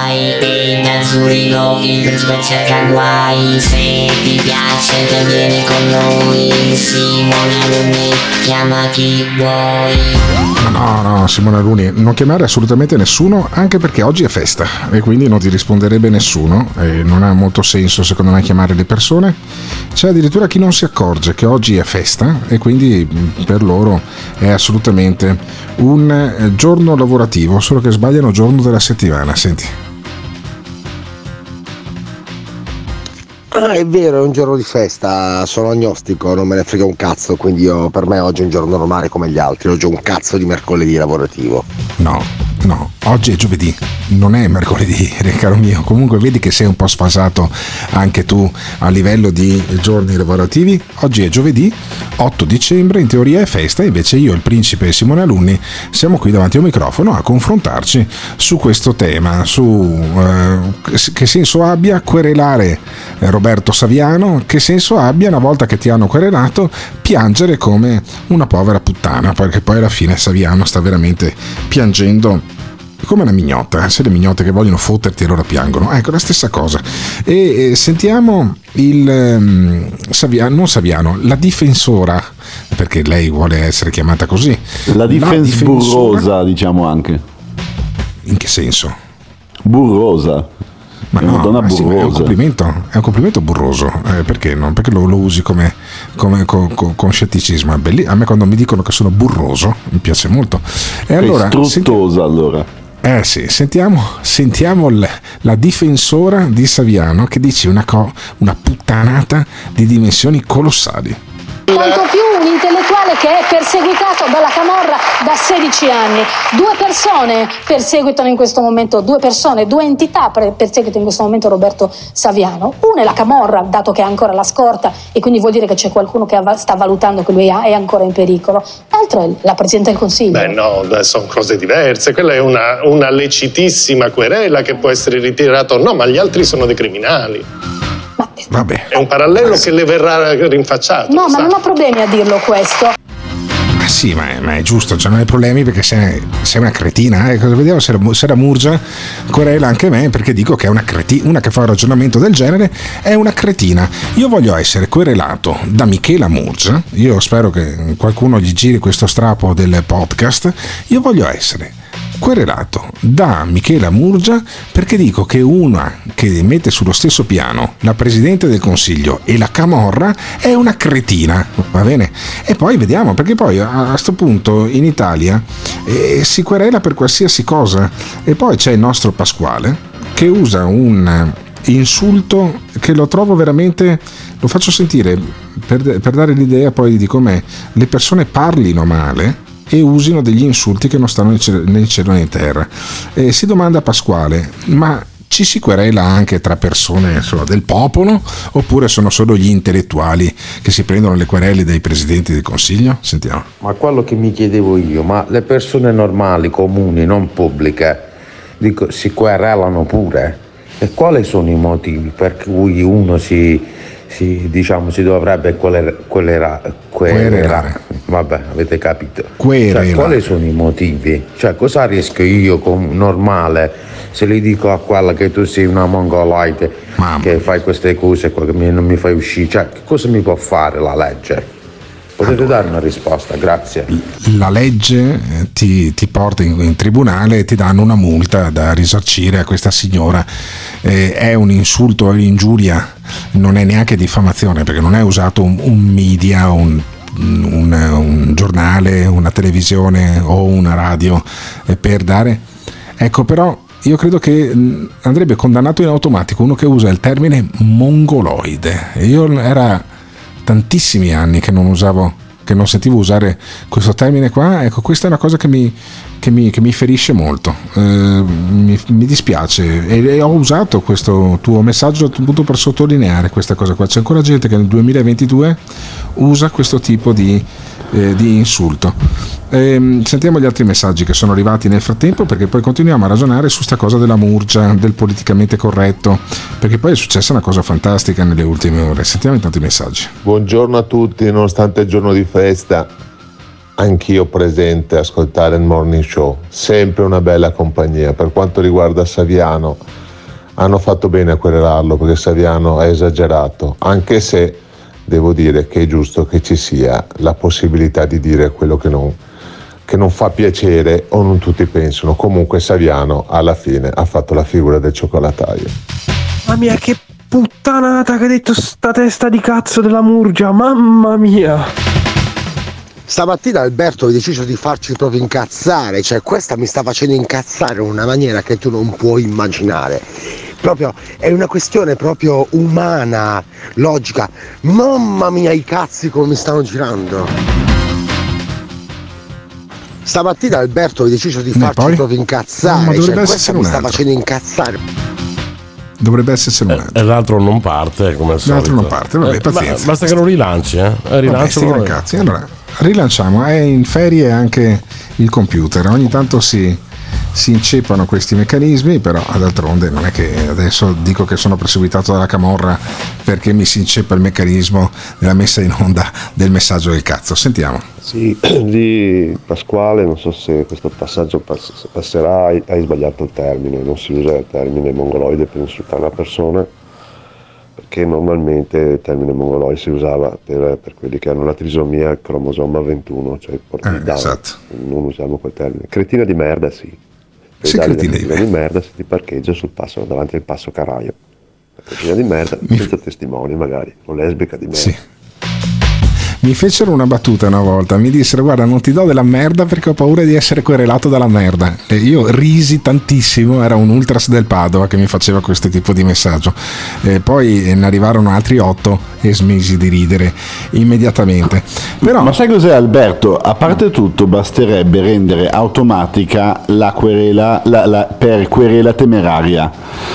Dubai E da Zurigo il principe cerca guai Se ti piace te vieni con noi Simone Alunni chiama chi vuoi No, no, Simone Aluni, non chiamare assolutamente nessuno, anche perché oggi è festa e quindi non ti risponderebbe nessuno e non ha molto senso secondo me chiamare le persone. C'è addirittura chi non si accorge che oggi è festa e quindi per loro è assolutamente un eh, giorno lavorativo, solo che sbagliano giorno della settimana, senti. Ah, è vero, è un giorno di festa, sono agnostico, non me ne frega un cazzo, quindi io- per me oggi è un giorno normale come gli altri, oggi è un cazzo di mercoledì lavorativo. No, no, oggi è giovedì, non è mercoledì, caro mio. Comunque vedi che sei un po' sfasato anche tu a livello di giorni lavorativi. Oggi è giovedì, 8 dicembre, in teoria è festa, invece io, il principe e Simone Alunni siamo qui davanti a un microfono a confrontarci su questo tema, su eh, che senso abbia querelare eh, Roberto Saviano, che senso abbia una volta che ti hanno querelato piangere come una povera puttana, perché poi alla fine Saviano sta veramente piangendo come una mignotta, eh, se le mignotte che vogliono fotterti allora piangono, ecco la stessa cosa. E, sentiamo il ehm, Saviano, non Saviano, la difensora, perché lei vuole essere chiamata così. La difense difensora- burrosa, diciamo anche. In che senso? Burrosa. Ma È una no, donna ma sì, è un complimento, è un complimento burroso. Eh, perché no? Perché lo, lo usi come, come- co- co- con scetticismo? A me quando mi dicono che sono burroso mi piace molto. E allora, struttosa allora. Eh sì, sentiamo, sentiamo l- la difensora di Saviano che dice una, co- una puttanata di dimensioni colossali. Quanto più un intellettuale che è perseguitato dalla Camorra da 16 anni. Due persone perseguitano in questo momento, due persone, due entità perseguitano in questo momento Roberto Saviano. Una è la Camorra, dato che ha ancora la scorta e quindi vuol dire che c'è qualcuno che sta valutando che lui è ancora in pericolo. L'altro è la Presidente del Consiglio. Beh no, sono cose diverse. Quella è una, una lecitissima querela che può essere ritirata o no, ma gli altri sono dei criminali. Vabbè. È un parallelo che le verrà rinfacciato. No, ma sa. non ho problemi a dirlo questo. Ma sì, ma è, ma è giusto, cioè non hai problemi perché sei, sei una cretina. Eh? Cosa vediamo se la, se la Murgia querela anche me perché dico che è una cretina, una che fa un ragionamento del genere è una cretina. Io voglio essere querelato da Michela Murgia, io spero che qualcuno gli giri questo strapo del podcast, io voglio essere querelato da Michela Murgia perché dico che una che mette sullo stesso piano la Presidente del Consiglio e la Camorra è una cretina, va bene? E poi vediamo, perché poi a questo punto in Italia eh, si querela per qualsiasi cosa e poi c'è il nostro Pasquale che usa un insulto che lo trovo veramente lo faccio sentire per, per dare l'idea poi di come le persone parlino male e usino degli insulti che non stanno in cielo- né in terra. E si domanda Pasquale, ma ci si querela anche tra persone insomma, del popolo oppure sono solo gli intellettuali che si prendono le querele dai presidenti del consiglio? Sentiamo. Ma quello che mi chiedevo io, ma le persone normali, comuni, non pubbliche, dico, si querelano pure? E quali sono i motivi per cui uno si, si, diciamo, si dovrebbe querela, querela, querela- Vabbè, avete capito. Cioè, quali sono i motivi? Cioè, cosa riesco io, come normale, se gli dico a quella che tu sei una mongoloide, che fai queste cose che non mi fai uscire, cioè, cosa mi può fare la legge? Potete dare una risposta, grazie. La legge eh, ti, ti porta in, in tribunale e ti danno una multa da risarcire a questa signora. Eh, è un insulto, è un'ingiuria, non è neanche diffamazione perché non è usato un, un media, un, un- un giornale, una televisione o una radio eh, per dare. Ecco, però io credo che mh, andrebbe condannato in automatico uno che usa il termine mongoloide. Io era tantissimi anni che non usavo che non sentivo usare questo termine qua. Ecco questa è una cosa che mi, che mi, che mi ferisce molto. Eh, mi, mi dispiace. E, e ho usato questo tuo messaggio appunto per sottolineare questa cosa qua. C'è ancora gente che nel 2022 usa questo tipo di, eh, di insulto. Ehm, sentiamo gli altri messaggi che sono arrivati nel frattempo perché poi continuiamo a ragionare su sta cosa della murgia del politicamente corretto perché poi è successa una cosa fantastica nelle ultime ore. Sentiamo intanto i messaggi. Buongiorno a tutti, nonostante il giorno di festa, anch'io presente a ascoltare il morning show, sempre una bella compagnia. Per quanto riguarda Saviano, hanno fatto bene a querelarlo perché Saviano ha esagerato, anche se devo dire che è giusto che ci sia la possibilità di dire quello che non, che non fa piacere o non tutti pensano. Comunque Saviano alla fine ha fatto la figura del cioccolataio. Mamma mia, che puttanata che ha detto sta testa di cazzo della Murgia, mamma mia. Stamattina Alberto ha deciso di farci proprio incazzare, cioè questa mi sta facendo incazzare in una maniera che tu non puoi immaginare. Proprio è una questione proprio umana, logica. Mamma mia i cazzi come mi stanno girando. Stamattina Alberto ha deciso di farci poi? proprio incazzare, ma cioè dovrebbe questa essere mi un sta altro. facendo incazzare. dovrebbe essere un altro E l'altro non parte come al solito. L'altro non parte, vabbè, Eh, pazienza. ba- basta che lo rilanci, eh. Eh, Vabbè, ragazzi, allora rilanciamo, è in ferie anche il computer, ogni tanto si, si inceppano questi meccanismi, però d'altronde non è che adesso dico che sono perseguitato dalla camorra perché mi si inceppa il meccanismo della messa in onda del messaggio del cazzo. Sentiamo. Sì, di Pasquale, non so se questo passaggio pass- passerà, hai sbagliato il termine, non si usa il termine mongoloide per insultare una persona, perché normalmente il termine mongoloide si usava per, per quelli che hanno la trisomia al cromosoma 21, cioè porti Eh, esatto. non usiamo quel termine. Cretina di merda sì, Devi dargli una cucina di merda se ti parcheggia sul passo, davanti al passo Caraio. Cucina di merda senza testimoni magari, o lesbica di merda. Mi fecero una battuta una volta, mi dissero guarda non ti do della merda perché ho paura di essere querelato dalla merda. E io risi tantissimo, era un ultras del Padova che mi faceva questo tipo di messaggio. E poi ne arrivarono altri otto e smisi di ridere immediatamente. Però, Ma sai cos'è Alberto? A parte tutto basterebbe rendere automatica la querela la- la- per querela temeraria.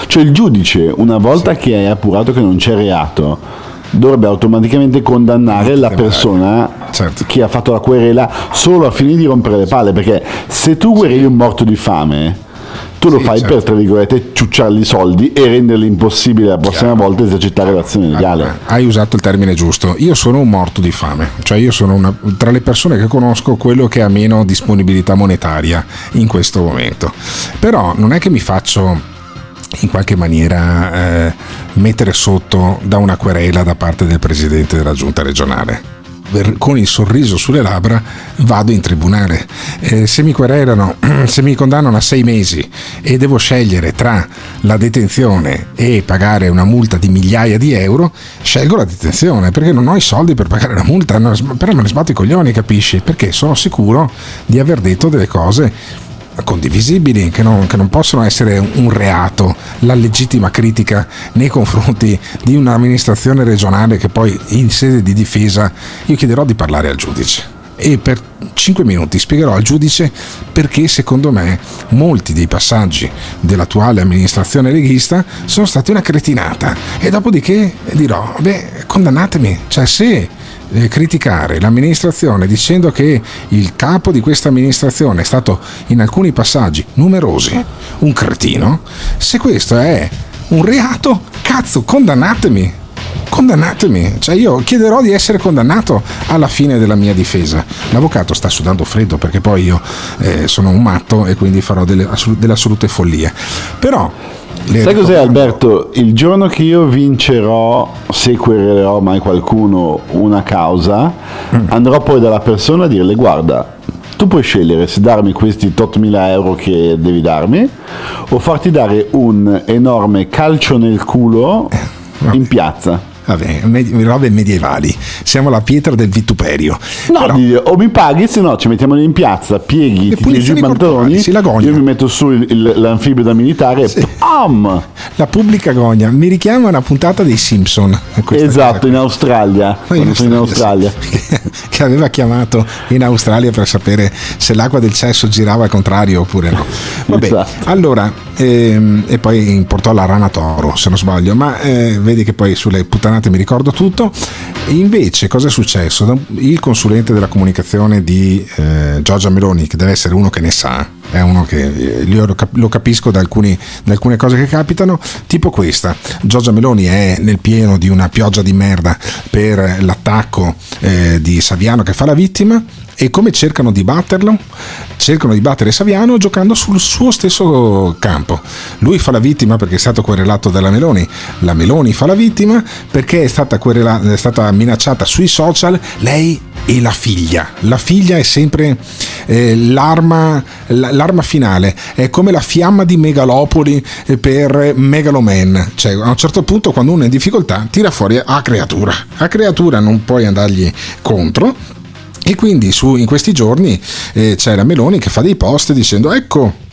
Cioè il giudice, una volta che è appurato che non c'è reato, dovrebbe automaticamente condannare la persona Certo. che ha fatto la querela solo a fine di rompere le palle, perché se tu quereli un morto di fame, tu lo fai certo. per, tra virgolette, ciucciargli i soldi e renderli impossibile la prossima volta esercitare l'azione legale. hai usato il termine giusto. Io sono un morto di fame, cioè io sono una- tra le persone che conosco quello che ha meno disponibilità monetaria in questo momento. Però non è che mi faccio in qualche maniera eh, mettere sotto da una querela da parte del presidente della giunta regionale. Con il sorriso sulle labbra vado in tribunale. Eh, se mi querelano, se mi condannano a sei mesi e devo scegliere tra la detenzione e pagare una multa di migliaia di euro, scelgo la detenzione perché non ho i soldi per pagare la multa, però me ne sbatto i coglioni, capisci? Perché sono sicuro di aver detto delle cose condivisibili, che non, che non possono essere un reato, la legittima critica nei confronti di un'amministrazione regionale che poi in sede di difesa io chiederò di parlare al giudice. E per 5 minuti spiegherò al giudice perché secondo me molti dei passaggi dell'attuale amministrazione leghista sono stati una cretinata e dopodiché dirò, beh, condannatemi, cioè se eh, criticare l'amministrazione dicendo che il capo di questa amministrazione è stato in alcuni passaggi numerosi un cretino, se questo è un reato, cazzo, condannatemi. Condannatemi, cioè io chiederò di essere condannato alla fine della mia difesa. L'avvocato sta sudando freddo perché poi io eh, sono un matto e quindi farò delle, delle assolute follie. Però le Sai cos'è Alberto? Il giorno che io vincerò, se querelerò mai qualcuno una causa, Mm. andrò poi dalla persona a dirle guarda, tu puoi scegliere se darmi questi 8.000 euro che devi darmi o farti dare un enorme calcio nel culo in piazza. Vabbè, med- robe medievali. Siamo alla pietra del vituperio. No, di- o mi paghi, se no ci mettiamo in piazza, pieghi, ti tiri giù i pantaloni, sì, la io mi metto su il- il- l'anfibio da militare e pam! La pubblica gogna mi richiama una puntata dei Simpson. questa Esatto, in Australia. quando sono in Australia. che aveva chiamato in Australia per sapere se l'acqua del cesso girava al contrario oppure no. Vabbè, Esatto. allora, ehm, e poi portò la rana toro, se non sbaglio, ma eh, vedi che poi sulle puttanate mi ricordo tutto. E invece, cosa è successo? Il consulente della comunicazione di eh, Giorgia Meloni, che deve essere uno che ne sa, è uno che eh, lo capisco da, alcuni- da alcune cose che capitano, tipo questa. Giorgia Meloni è nel pieno di una pioggia di merda per l'attacco eh, di Saviano che fa la vittima e come cercano di batterlo? Cercano di battere Saviano giocando sul suo stesso campo. Lui fa la vittima perché è stato querelato dalla Meloni, la Meloni fa la vittima perché è stata, querela- è stata minacciata sui social lei e la figlia. La figlia è sempre eh, l'arma, l'arma finale, è come la fiamma di Megalopoli eh, per Megaloman. Cioè, a un certo punto, quando uno è in difficoltà, tira fuori a creatura. A creatura non puoi andargli contro. E quindi su, in questi giorni eh, c'è la Meloni che fa dei post dicendo ecco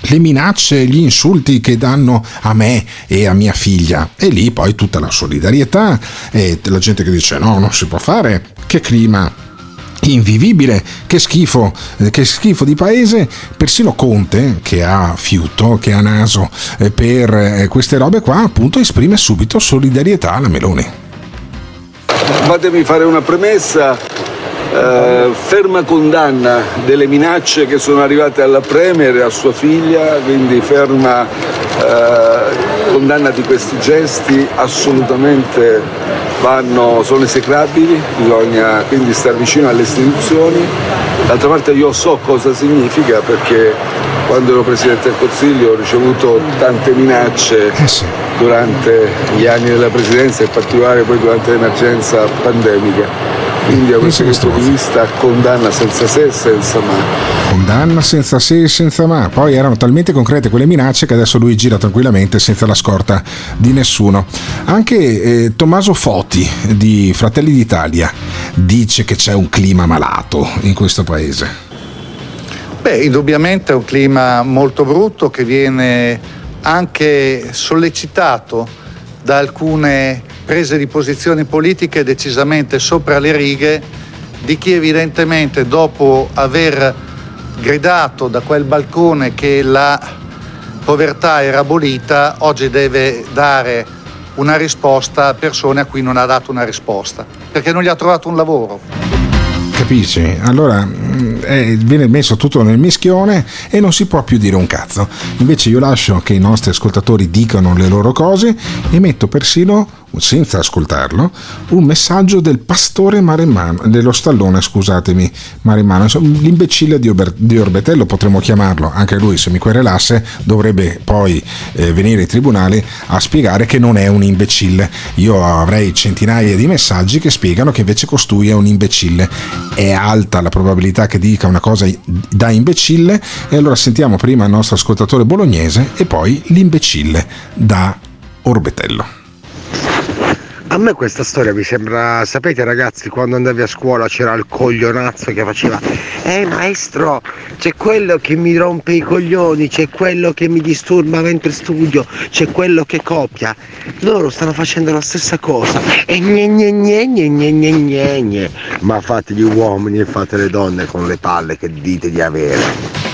le minacce, gli insulti che danno a me e a mia figlia. E lì poi tutta la solidarietà e la gente che dice no, non si può fare, che clima invivibile, che schifo, che schifo di paese, persino Conte che ha fiuto, che ha naso eh, per eh, queste robe qua, appunto esprime subito solidarietà alla Meloni. Fatemi fare una premessa. Eh, ferma condanna delle minacce che sono arrivate alla Premier e a sua figlia, quindi ferma eh, condanna di questi gesti assolutamente vanno, sono esecrabili, bisogna quindi stare vicino alle istituzioni. D'altra parte io so cosa significa perché quando ero Presidente del Consiglio ho ricevuto tante minacce durante gli anni della Presidenza, in particolare poi durante l'emergenza pandemica. Quindi da questo punto di vista condanna senza se e senza ma. Condanna senza se e senza ma. Poi erano talmente concrete quelle minacce che adesso lui gira tranquillamente senza la scorta di nessuno. Anche eh, Tommaso Foti di Fratelli d'Italia dice che c'è un clima malato in questo paese. Beh, indubbiamente è un clima molto brutto che viene anche sollecitato da alcune prese di posizioni politiche decisamente sopra le righe di chi evidentemente dopo aver gridato da quel balcone che la povertà era abolita, oggi deve dare una risposta a persone a cui non ha dato una risposta, perché non gli ha trovato un lavoro. Capisci? Allora mh, eh, viene messo tutto nel mischione e non si può più dire un cazzo. Invece io lascio che i nostri ascoltatori dicano le loro cose e metto persino, senza ascoltarlo, un messaggio del pastore Maremmano, dello stallone, scusatemi, Maremmano, l'imbecille di, Ober- di Orbetello potremmo chiamarlo, anche lui se mi querelasse dovrebbe poi eh, venire in tribunale a spiegare che non è un imbecille. Io avrei centinaia di messaggi che spiegano che invece costui è un imbecille. È alta la probabilità che dica una cosa da imbecille e allora sentiamo prima il nostro ascoltatore bolognese e poi l'imbecille da Orbetello. A me questa storia mi sembra, sapete ragazzi, quando andavi a scuola c'era il coglionazzo che faceva Eh maestro, c'è quello che mi rompe i coglioni, c'è quello che mi disturba mentre studio, c'è quello che copia. Loro stanno facendo la stessa cosa. E gne gne gne gne gne gne gne gne. Ma fate gli uomini e fate le donne con le palle che dite di avere.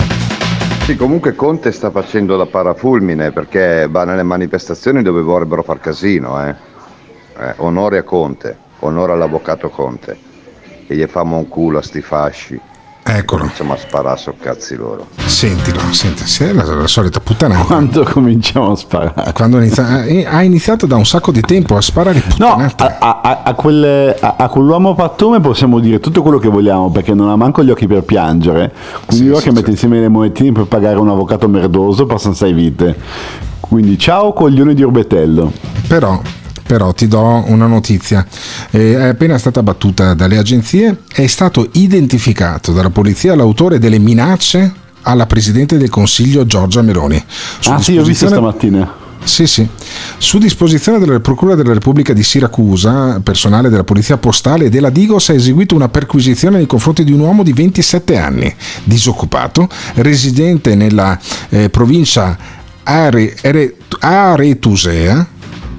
Sì, comunque Conte sta facendo la parafulmine perché va nelle manifestazioni dove vorrebbero far casino, eh. Eh, onore a Conte, onore all'avvocato Conte, che gli famo un culo a sti fasci. Eccolo. Cominciamo a sparare so cazzi loro. Sentilo, senti, sì, è la, la solita puttanata. Quando cominciamo a sparare? Quando inizia- eh, ha iniziato da un sacco di tempo a sparare No, a, a- a- quelle- a- a quell'uomo pattume possiamo dire tutto quello che vogliamo perché non ha manco gli occhi per piangere. Quindi ora che mette insieme le monetine per pagare un avvocato merdoso passano sei vite. Quindi ciao coglione di Orbetello. Però, però ti do una notizia. Eh, è appena stata battuta dalle agenzie, è stato identificato dalla polizia l'autore delle minacce alla Presidente del Consiglio Giorgia Meloni. Su Ah sì, ho visto disposizione- stamattina. Sì, sì. Su disposizione della Procura della Repubblica di Siracusa, personale della Polizia Postale e della Digos ha eseguito una perquisizione nei confronti di un uomo di 27 anni, disoccupato, residente nella eh, provincia Are- Ere- Aretusea.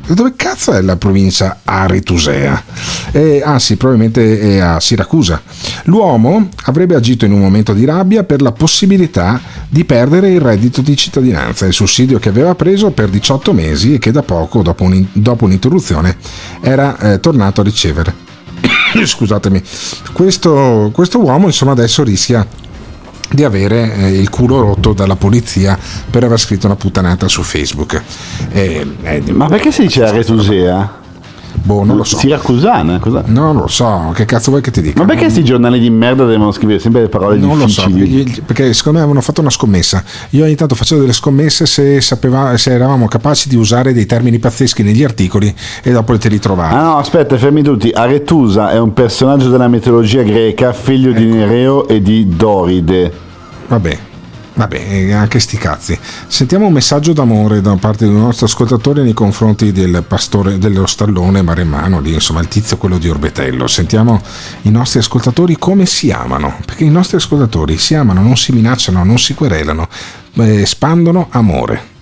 Dove cazzo è la provincia Aretusea? Eh, ah sì, probabilmente è a Siracusa. L'uomo avrebbe agito in un momento di rabbia per la possibilità di perdere il reddito di cittadinanza, il sussidio che aveva preso per 18 mesi e che da poco, dopo, un- dopo un'interruzione, era eh, tornato a ricevere. Scusatemi, questo, questo uomo insomma adesso rischia di avere eh, il culo rotto dalla polizia per aver scritto una puttanata su Facebook. Eh, eh, Ma perché si dice Aretusea? Boh, non lo so. Siracusana? Cosa? Non lo so, che cazzo vuoi che ti dica? Ma perché questi giornali di merda devono scrivere sempre le parole Non lo so, difficili? perché, secondo me avevano fatto una scommessa. Io ogni tanto facevo delle scommesse se, sapeva, se eravamo capaci di usare dei termini pazzeschi negli articoli e dopo te li trovavo. Ah no, aspetta, fermi tutti. Aretusa è un personaggio della mitologia greca, figlio di Ecco. Nereo e di Doride. Vabbè, vabbè, eh, anche sti cazzi. Sentiamo un messaggio d'amore da parte un nostro ascoltatore nei confronti del pastore dello stallone Maremmano, lì, insomma il tizio quello di Orbetello. Sentiamo i nostri ascoltatori come si amano, perché i nostri ascoltatori si amano, non si minacciano, non si querelano, eh, spandono amore.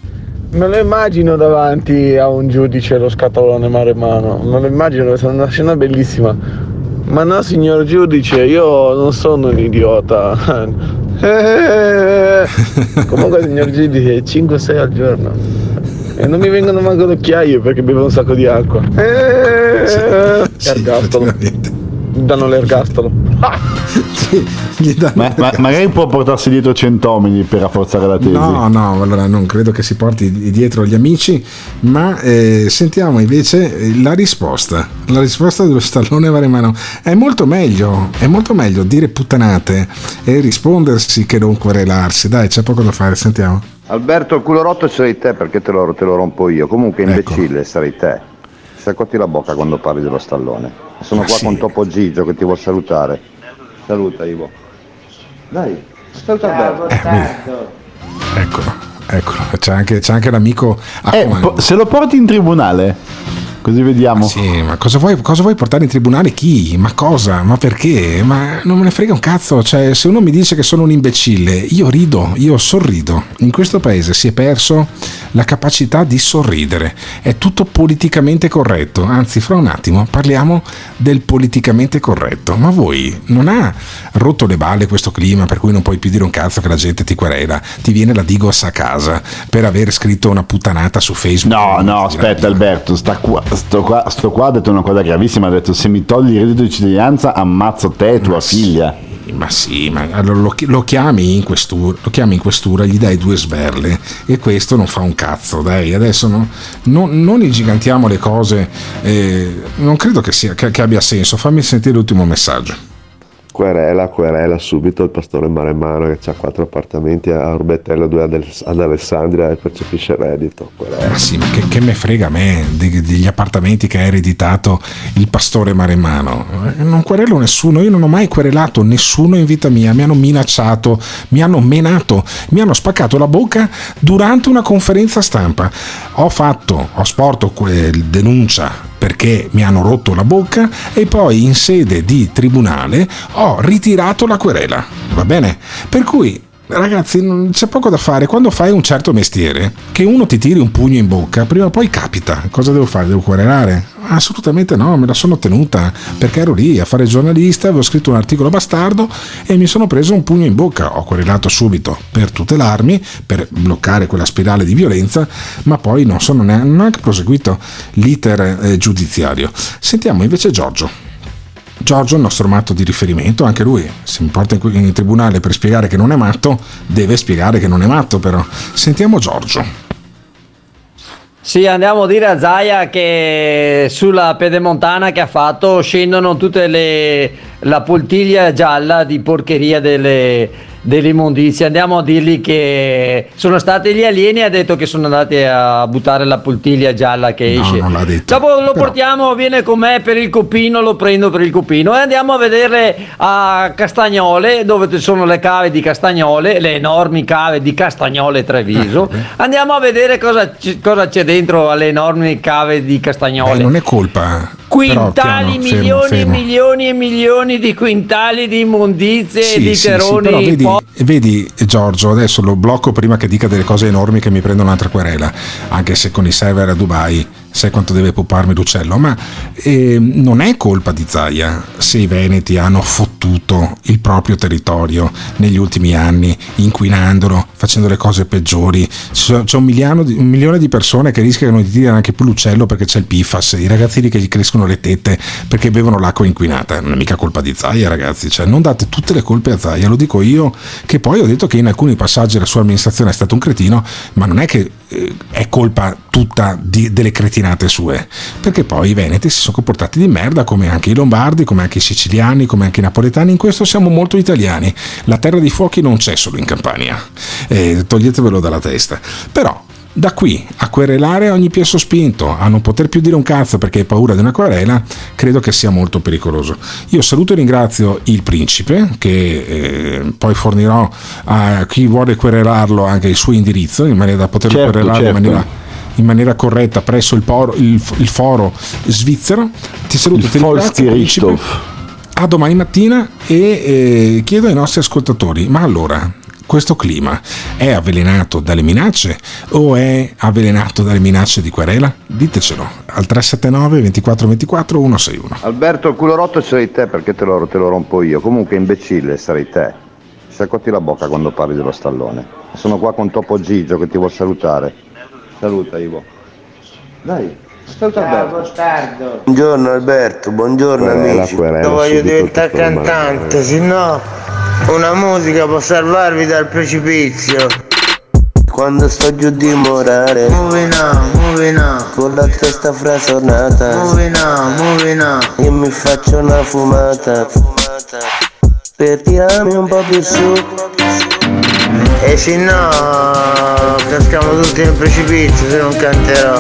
Me lo immagino davanti a un giudice lo scatolone maremmano, me lo immagino, è una scena bellissima. Ma no signor giudice, io non sono un idiota. Eh, Comunque signor giudice, 5-6 al giorno. E non mi vengono manco occhiaie perché bevo un sacco di acqua. Eh, Ergastolo. Danno l'ergastolo. Ma, ma- magari può portarsi dietro centomini per rafforzare la tesi. No, no, allora non credo che si porti dietro gli amici, ma eh, sentiamo invece eh, la risposta. La risposta dello stallone Maremmano è molto meglio, è molto meglio dire puttanate e rispondersi che non querelarsi. Dai, c'è poco da fare, sentiamo. Alberto, il culo rotto sei te perché te lo, te lo rompo io. Comunque, Ecco. imbecille, sarei te. Staccoti la bocca quando parli dello stallone. Sono Ma qua sì. con Topo Gigio che ti vuol salutare. Saluta, Ivo. Dai. Saluta Alberto. Eccolo, eccolo. C'è anche, c'è anche l'amico a Eh, po- se lo porti in tribunale, così vediamo. Sì, ma cosa vuoi, cosa vuoi portare in tribunale? Chi? Ma cosa? Ma perché? Ma non me ne frega un cazzo. Cioè, se uno mi dice che sono un imbecille, io rido, io sorrido. In questo paese si è perso la capacità di sorridere. È tutto politicamente corretto. Anzi, fra un attimo parliamo del politicamente corretto. Ma voi non ha rotto le balle questo clima per cui non puoi più dire un cazzo che la gente ti querela, ti viene la Digos a casa per aver scritto una puttanata su Facebook. No, no, aspetta Alberto, sta qua, sto, qua, sto qua ha detto una cosa gravissima, ha detto se mi togli il reddito di cittadinanza ammazzo te e tua figlia. Ma sì, ma allora lo, lo chiami in questura, lo chiami in questura, gli dai due sberle e questo non fa un cazzo, dai, adesso no- non, non ingigantiamo le cose, eh, non credo che, sia, che, che abbia senso, fammi sentire l'ultimo messaggio. Querela, querela subito il pastore Maremmano che ha quattro appartamenti a Orbetello, due ad, Al- ad Alessandria e percepisce reddito. Querela. Ma sì, ma che, che me frega a me de- degli appartamenti che ha ereditato il pastore Maremmano? Eh, Non querelo nessuno, io non ho mai querelato nessuno in vita mia, mi hanno minacciato, mi hanno menato, mi hanno spaccato la bocca durante una conferenza stampa. Ho fatto, ho sporto quel denuncia perché mi hanno rotto la bocca e poi in sede di tribunale ho ritirato la querela. Va bene? Per cui Ragazzi, c'è poco da fare. Quando fai un certo mestiere, che uno ti tiri un pugno in bocca, prima o poi capita. Cosa devo fare? Devo querelare? Assolutamente no, me la sono tenuta perché ero lì a fare giornalista, avevo scritto un articolo bastardo e mi sono preso un pugno in bocca. Ho querelato subito per tutelarmi, per bloccare quella spirale di violenza, ma poi non sono neanche proseguito l'iter eh, giudiziario. Sentiamo invece Giorgio. Giorgio, il nostro matto di riferimento, anche lui, se mi porta in, in tribunale per spiegare che non è matto, deve spiegare che non è matto però. Sentiamo Giorgio. Sì, andiamo a dire a Zaia che sulla pedemontana che ha fatto scendono tutte le la poltiglia gialla di porcheria delle, dell'immondizia. Andiamo a dirgli che sono stati gli alieni e ha detto che sono andati a buttare la poltiglia gialla che No, esce. non l'ha detto. Dopo lo portiamo, viene con me per il copino, lo prendo per il copino e andiamo a vedere a Castagnole, dove ci sono le cave di Castagnole, le enormi cave di Castagnole Treviso. Eh, Andiamo a vedere cosa, c- cosa c'è dentro alle enormi cave di Castagnole. Eh, non è colpa. Quintali, piano, milioni e milioni e milioni di quintali di immondizie e Sì, di sì, sì, teroni. però vedi, po- vedi, Giorgio, adesso lo blocco prima che dica delle cose enormi che mi prendo un'altra querela, anche se con i server a Dubai sai quanto deve puparmi l'uccello, ma eh, non è colpa di Zaia se i veneti hanno fottuto il proprio territorio negli ultimi anni, inquinandolo, facendo le cose peggiori. C'è un, miliano un milione di persone che rischiano di tirare anche più l'uccello perché c'è il PFAS, i ragazzini che gli crescono le tette perché bevono l'acqua inquinata. Non è mica colpa di Zaia, ragazzi. Cioè, non date tutte le colpe a Zaia, lo dico io, che poi ho detto che in alcuni passaggi la sua amministrazione è stato un cretino, ma non è che è colpa tutta di- delle cretinate sue, perché poi i veneti si sono comportati di merda, come anche i lombardi, come anche i siciliani, come anche i napoletani. In questo siamo molto italiani. La terra dei fuochi non c'è solo in Campania, Eh, toglietevelo dalla testa. Però da qui a querelare ogni piè sospinto, a non poter più dire un cazzo perché hai paura di una querela, credo che sia molto pericoloso. Io saluto e ringrazio il principe, che eh, poi fornirò a chi vuole querelarlo anche il suo indirizzo, in maniera da poterlo Certo, querelare certo. in maniera in maniera corretta presso il, poro- il- il foro svizzero. Ti saluto, Il ti ringrazio, principe. A domani mattina e eh, chiedo ai nostri ascoltatori, ma allora questo clima è avvelenato dalle minacce o è avvelenato dalle minacce di querela? Ditecelo al 379 24 24 161. Alberto, il culo rotto sarai te perché te lo, te lo rompo io. Comunque, imbecille, sarai te. Staccoti la bocca quando parli dello stallone. Sono qua con Topo Gigio che ti vuol salutare. Saluta, Ivo. Dai, saluta Alberto. Buongiorno Alberto, buongiorno Querela, amici. querela, Io voglio diventare cantante, se no una musica può salvarvi dal precipizio. Quando sto giù di morare Moving on, moving on. Con la testa frasonata Moving on, moving on. Io mi faccio una fumata. Per tirarmi un po' più su. E se no caschiamo tutti nel precipizio se non canterò.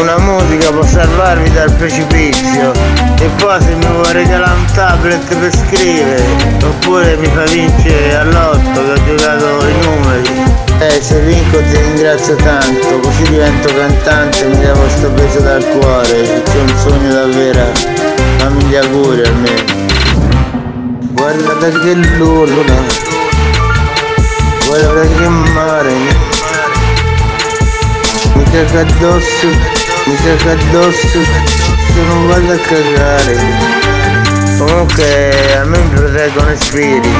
Una musica può salvarvi dal precipizio E poi se mi vuoi regalare un tablet per scrivere, oppure mi fa vincere all'otto che ho giocato i numeri. Eh, se vinco ti ringrazio tanto, così divento cantante, mi levo sto peso dal cuore, c'è un sogno davvero, fammi gli auguri almeno. Guarda che luna, guarda che mare, mi caga addosso, mi caga addosso, se non vado a cagare. Comunque a me mi proteggono i spiriti.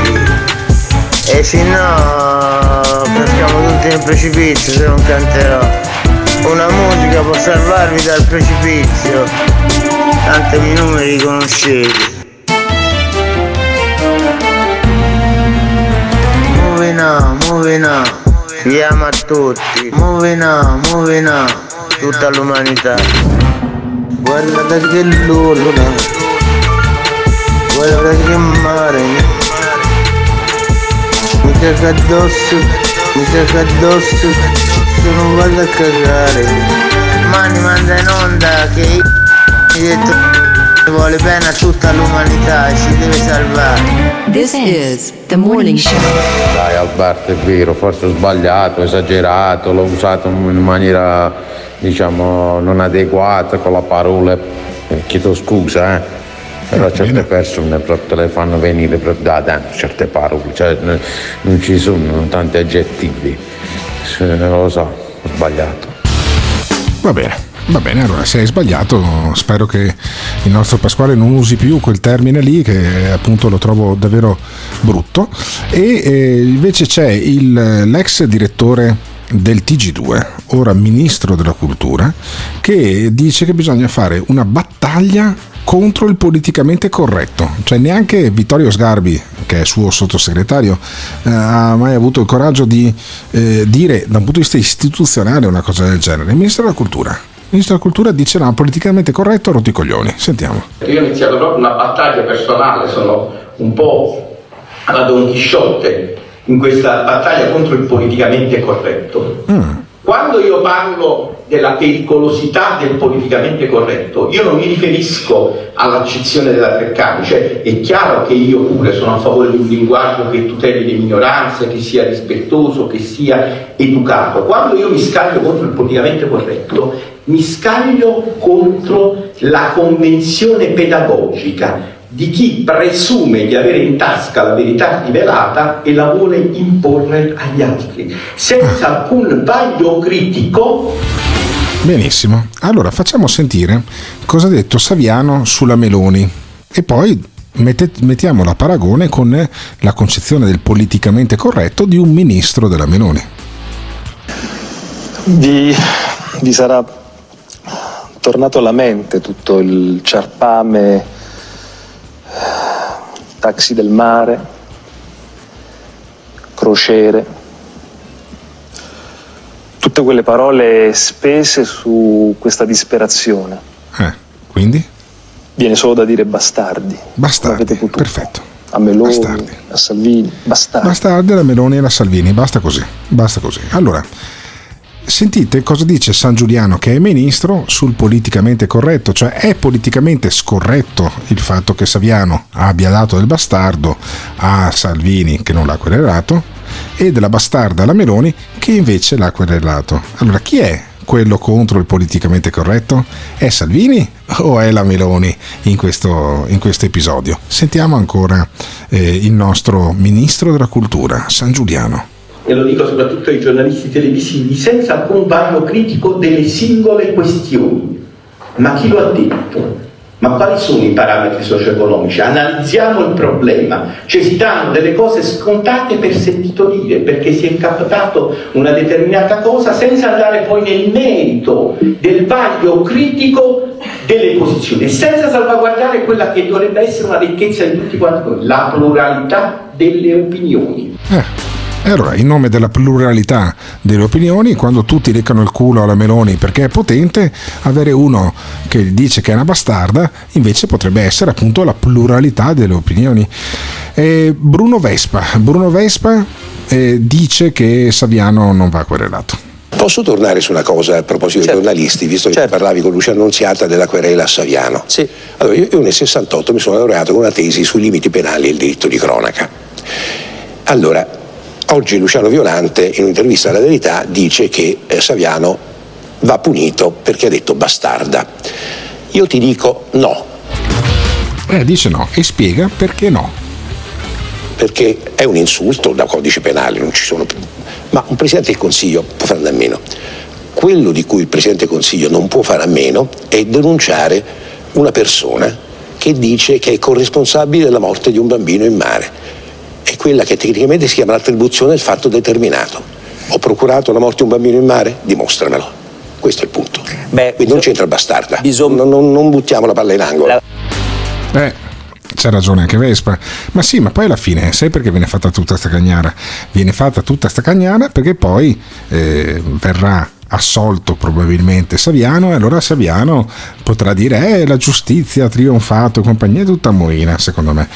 E se no caschiamo tutti nel precipizio se non canterò. Una musica può salvarvi dal precipizio. Tanto i numeri li conoscete. Moving on, moving on. Chiama a tutti. Moving on, moving on. Tutta l'umanità. Guarda che luna. Guarda che mare. Mi caga addosso. Mi caga addosso. Se non vado a cagare. Mani manda in onda che i mi detto vuole bene a tutta l'umanità e si deve salvare. This is the morning show. Dai Alberto, è vero, forse ho sbagliato, ho esagerato, l'ho usato in maniera diciamo non adeguata con la parola, eh, chiedo scusa, eh. Però certe persone proprio te le fanno venire proprio da dentro certe parole, cioè non ci sono tanti aggettivi. Se- Non lo so, ho sbagliato. Va bene. Va bene, allora se hai sbagliato spero che il nostro Pasquale non usi più quel termine lì che appunto lo trovo davvero brutto e eh, invece c'è il- l'ex direttore del TG2, ora ministro della cultura, che dice che bisogna fare una battaglia contro il politicamente corretto, cioè neanche Vittorio Sgarbi, che è suo sottosegretario, eh, ha mai avuto il coraggio di eh, dire da un punto di vista istituzionale una cosa del genere. Il ministro della cultura. Il ministro della cultura dice no, politicamente corretto, rotti i coglioni. Sentiamo. Io ho iniziato proprio una battaglia personale, sono un po' alla Don Chisciotte in questa battaglia contro il politicamente corretto. Quando io parlo della pericolosità del politicamente corretto, io non mi riferisco all'accezione della Treccani, cioè è chiaro che io pure sono a favore di un linguaggio che tuteli le minoranze, che sia rispettoso, che sia educato. Quando io mi scaglio contro il politicamente corretto, mi scaglio contro la convenzione pedagogica di chi presume di avere in tasca la verità rivelata e la vuole imporre agli altri, senza alcun vaglio critico Benissimo. Allora facciamo sentire cosa ha detto Saviano sulla Meloni e poi mette- mettiamo la paragone con la concezione del politicamente corretto di un ministro della Meloni. Vi, vi sarà tornato alla mente tutto il ciarpame, taxi del mare, crociere, tutte quelle parole spese su questa disperazione. Eh, quindi? Viene solo da dire bastardi. Bastardi, perfetto. A Meloni, a Salvini, bastardi. Bastardi, la Meloni e la Salvini, basta così, basta così. Allora, sentite cosa dice San Giuliano che è ministro sul politicamente corretto, cioè è politicamente scorretto il fatto che Saviano abbia dato del bastardo a Salvini che non l'ha querelato e della bastarda alla Meloni che invece l'ha querelato. Allora chi è quello contro il politicamente corretto? È Salvini o è la Meloni in questo, in questo episodio? Sentiamo ancora eh, il nostro ministro della cultura, San Giuliano. E lo dico soprattutto ai giornalisti televisivi, senza alcun vaglio critico delle singole questioni. Ma chi lo ha detto? Ma quali sono i parametri socio-economici? Analizziamo il problema, cioè si danno delle cose scontate per sentito dire, perché si è captato una determinata cosa senza andare poi nel merito del vaglio critico delle posizioni senza salvaguardare quella che dovrebbe essere una ricchezza di tutti quanti noi, la pluralità delle opinioni. E allora, in nome della pluralità delle opinioni, quando tutti leccano il culo alla Meloni perché è potente, avere uno che dice che è una bastarda, invece potrebbe essere appunto la pluralità delle opinioni. E Bruno Vespa, Bruno Vespa eh, dice che Saviano non va querelato. Posso tornare su una cosa a proposito dei giornalisti, visto che tu parlavi con Lucia Annunziata della querela a Saviano? Sì. Allora, io, io nel 68 mi sono laureato con una tesi sui limiti penali e il diritto di cronaca. Allora, oggi Luciano Violante, in un'intervista alla Verità, dice che eh, Saviano va punito perché ha detto bastarda. Io ti dico no, Eh, dice no e spiega perché no. perché è un insulto da codice penale, non ci sono più. Ma un Presidente del Consiglio può farne a meno. Quello di cui il Presidente del Consiglio non può fare a meno è denunciare una persona che dice che è corresponsabile della morte di un bambino in mare. Quella che tecnicamente si chiama l'attribuzione del fatto determinato. Ho procurato la morte di un bambino in mare? Dimostramelo. Questo è il punto. Quindi non c'entra il bastarda. Non, non- non buttiamo la palla in angolo. Eh, c'ha ragione anche Vespa. Ma sì, ma poi alla fine, sai perché viene fatta tutta sta cagnara? Viene fatta tutta sta cagnara perché poi eh, verrà assolto probabilmente Saviano e allora Saviano potrà dire eh la giustizia ha trionfato compagnia è tutta moina secondo me.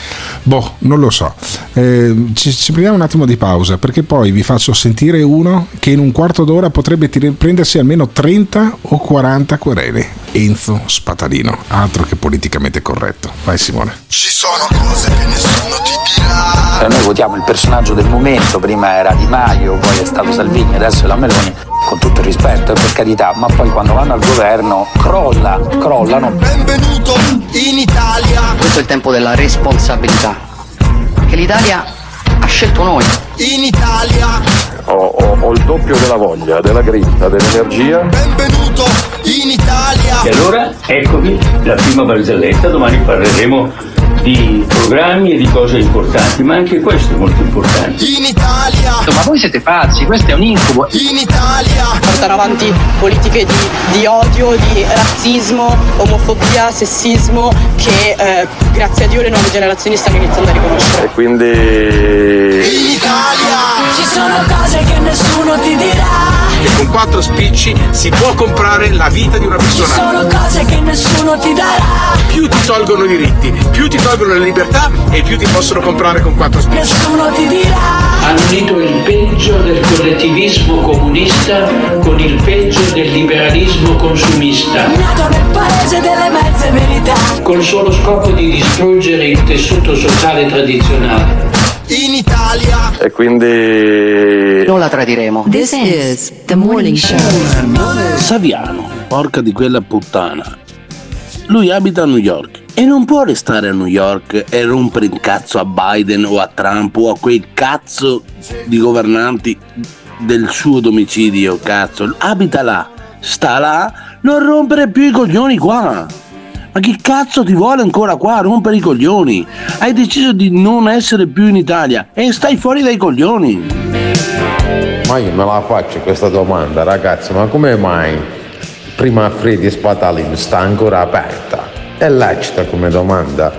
Boh non lo so. Eh, ci, ci prendiamo un attimo di pausa perché poi vi faccio sentire uno che in un quarto d'ora potrebbe tire- prendersi almeno 30 o 40 querele. Enzo Spatalino altro che politicamente corretto. Vai Simone. Ci sono cose che nessuno ti dirà. Noi votiamo il personaggio del momento, prima era Di Maio, poi è stato Salvini, adesso è la Meloni, con tutto il rispetto, eh, per carità, ma poi quando vanno al governo crolla, crollano. Benvenuto in Italia. Questo è il tempo della responsabilità. Che l'Italia ha scelto noi. In Italia. Ho, ho- ho il doppio della voglia, della grinta, dell'energia. Benvenuto in Italia. E allora eccovi la prima barzelletta, domani parleremo di programmi e di cose importanti, ma anche questo è molto importante. In Italia. Ma voi siete pazzi, questo è un incubo. In Italia. portano avanti politiche di, di odio, di razzismo, omofobia, sessismo che eh, grazie a Dio le nuove generazioni stanno iniziando a riconoscere. E quindi... In Italia. Ci sono cose che nessuno ti dirà. E con quattro spicci si può comprare la vita di una Ci persona. sono cose che nessuno ti darà. Più ti tolgono i diritti, più ti tolgono le libertà e più ti possono comprare con quattro spicci. Nessuno ti dirà. Hanno unito il peggio del collettivismo comunista con il peggio del liberalismo consumista, Nato nel paese delle mezze verità. col solo scopo di distruggere il tessuto sociale tradizionale. In Italia. E quindi... Non la tradiremo. This is the morning show. Saviano, porca di quella puttana. Lui abita a New York e non può restare a New York e rompere il cazzo a Biden o a Trump o a quei cazzo di governanti del suo domicilio, cazzo. Abita là, sta là, non rompere più i coglioni qua. Ma chi cazzo ti vuole ancora qua a rompere i coglioni? Hai deciso di non essere più in Italia e stai fuori dai coglioni. Ma io me la faccio questa domanda, ragazzi, ma come mai prima Freddy Spatalin sta ancora aperta? È lecita come domanda.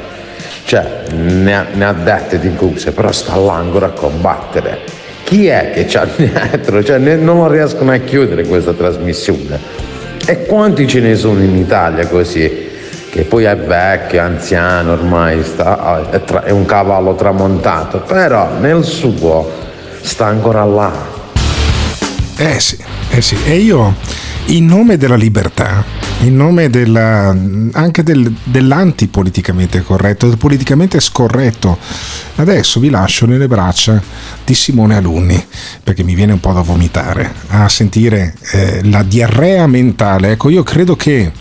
Cioè, ne ha, ne ha dette di cose, però sta là ancora a combattere. Chi è che c'ha dietro? Cioè, non riescono a chiudere questa trasmissione. E quanti ce ne sono in Italia così? Che poi è vecchio, è anziano, ormai sta, è, tra- è un cavallo tramontato, però nel suo sta ancora là. Eh sì, eh sì. E io, in nome della libertà, in nome della, anche del, dell'antipoliticamente corretto, del politicamente scorretto, adesso vi lascio nelle braccia di Simone Alunni, perché mi viene un po' da vomitare, a sentire eh, la diarrea mentale. Ecco, io credo che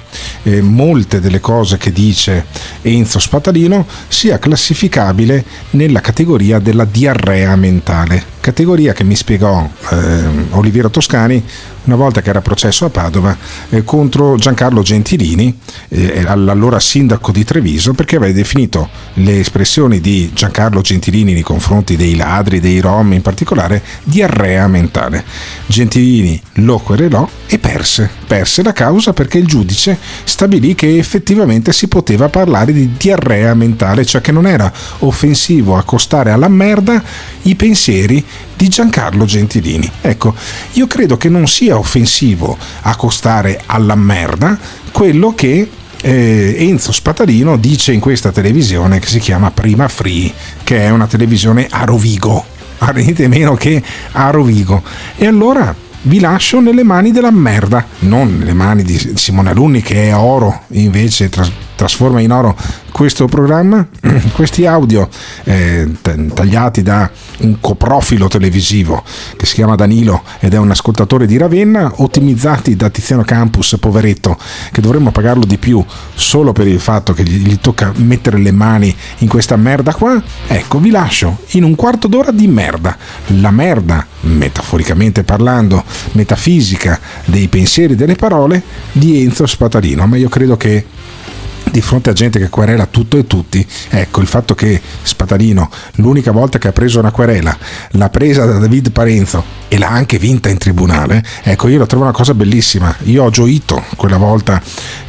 eh, molte delle cose che dice Enzo Spatalino sia classificabile nella categoria della diarrea mentale, categoria che mi spiegò eh, Oliviero Toscani una volta che era processo a Padova eh, contro Giancarlo Gentilini, eh, all'allora sindaco di Treviso, perché aveva definito le espressioni di Giancarlo Gentilini nei confronti dei ladri, dei rom in particolare, diarrea mentale. Gentilini lo querelò e perse, perse la causa perché il giudice stabilì che effettivamente si poteva parlare di diarrea mentale, cioè che non era offensivo accostare alla merda i pensieri di Giancarlo Gentilini. Ecco, io credo che non sia offensivo accostare alla merda quello che eh, Enzo Spatalino dice in questa televisione che si chiama Prima Free, che è una televisione a Rovigo, niente meno che a Rovigo. E allora vi lascio nelle mani della merda, non nelle mani di Simone Alunni che è oro, invece tras- trasforma in oro questo programma, questi audio eh, tagliati da un coprofilo televisivo che si chiama Danilo ed è un ascoltatore di Ravenna, ottimizzati da Tiziano Campus, poveretto, che dovremmo pagarlo di più solo per il fatto che gli, gli tocca mettere le mani in questa merda qua, ecco vi lascio in un quarto d'ora di merda, la merda, metaforicamente parlando, metafisica dei pensieri e delle parole di Enzo Spatalino, ma io credo che di fronte a gente che querela tutto e tutti, ecco il fatto che Spatarino l'unica volta che ha preso una querela l'ha presa da David Parenzo e l'ha anche vinta in tribunale, ecco io la trovo una cosa bellissima, io ho gioito quella volta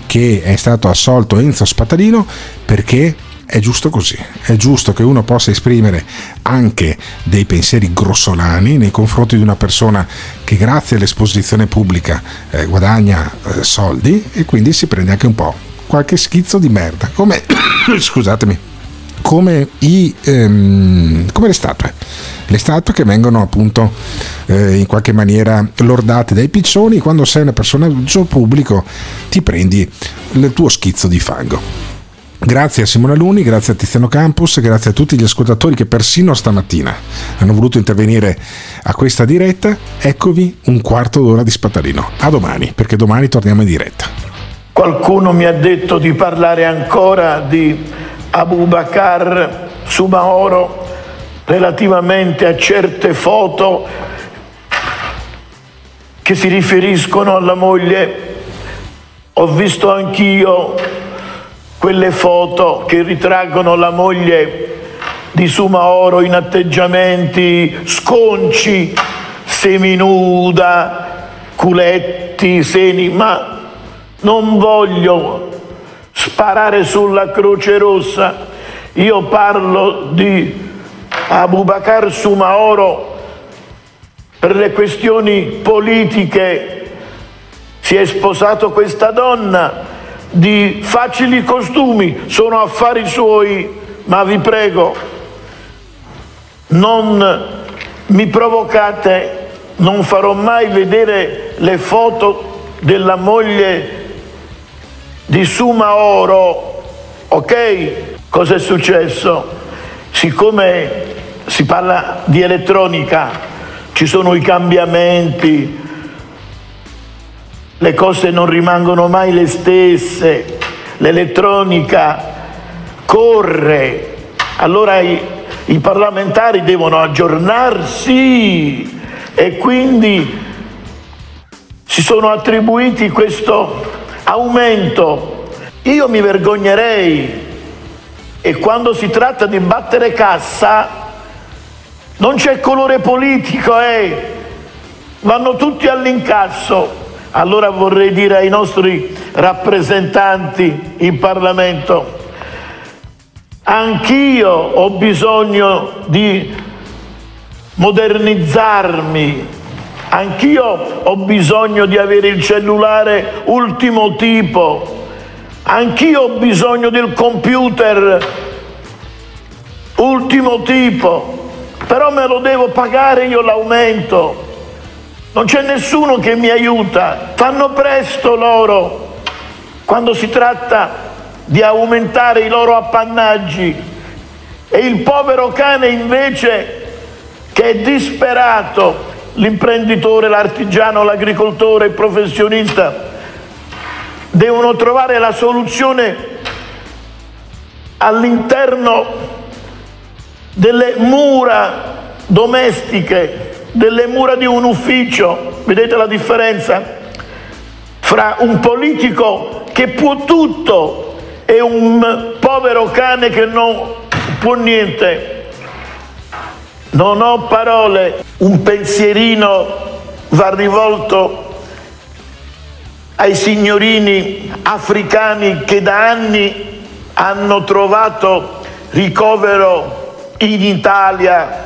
che è stato assolto Enzo Spatarino perché è giusto così, è giusto che uno possa esprimere anche dei pensieri grossolani nei confronti di una persona che grazie all'esposizione pubblica eh, guadagna eh, soldi e quindi si prende anche un po' qualche schizzo di merda, come, scusatemi, come, i, ehm, come le statue. Le statue che vengono appunto eh, in qualche maniera lordate dai piccioni, quando sei un personaggio pubblico ti prendi il tuo schizzo di fango. Grazie a Simona Luni, grazie a Tiziano Campus, grazie a tutti gli ascoltatori che persino stamattina hanno voluto intervenire a questa diretta. Eccovi un quarto d'ora di Spatarino. A domani, perché domani torniamo in diretta. Qualcuno mi ha detto di parlare ancora di Abu Bakr Sumaoro relativamente a certe foto che si riferiscono alla moglie. Ho visto anch'io quelle foto che ritraggono la moglie di Sumaoro in atteggiamenti sconci, seminuda, culetti, seni, ma non voglio sparare sulla Croce Rossa, io parlo di Abu Bakr Sumaoro per le questioni politiche. Si è sposato questa donna di facili costumi, sono affari suoi, ma vi prego, non mi provocate, non farò mai vedere le foto della moglie di Suma Oro, ok? Cosa è successo? Siccome si parla di elettronica, ci sono i cambiamenti, le cose non rimangono mai le stesse, l'elettronica corre, allora i, i parlamentari devono aggiornarsi e quindi si sono attribuiti questo aumento. Io mi vergognerei e quando si tratta di battere cassa non c'è colore politico, eh. vanno tutti all'incasso. Allora vorrei dire ai nostri rappresentanti in Parlamento, anch'io ho bisogno di modernizzarmi, Anch'io ho bisogno di avere il cellulare ultimo tipo, anch'io ho bisogno del computer ultimo tipo, però me lo devo pagare io l'aumento. Non c'è nessuno che mi aiuta, fanno presto loro quando si tratta di aumentare i loro appannaggi. E il povero cane invece che è disperato l'imprenditore, l'artigiano, l'agricoltore, il professionista devono trovare la soluzione all'interno delle mura domestiche, delle mura di un ufficio. Vedete la differenza? Fra un politico che può tutto e un povero cane che non può niente. Non ho parole, un pensierino va rivolto ai signorini africani che da anni hanno trovato ricovero in Italia.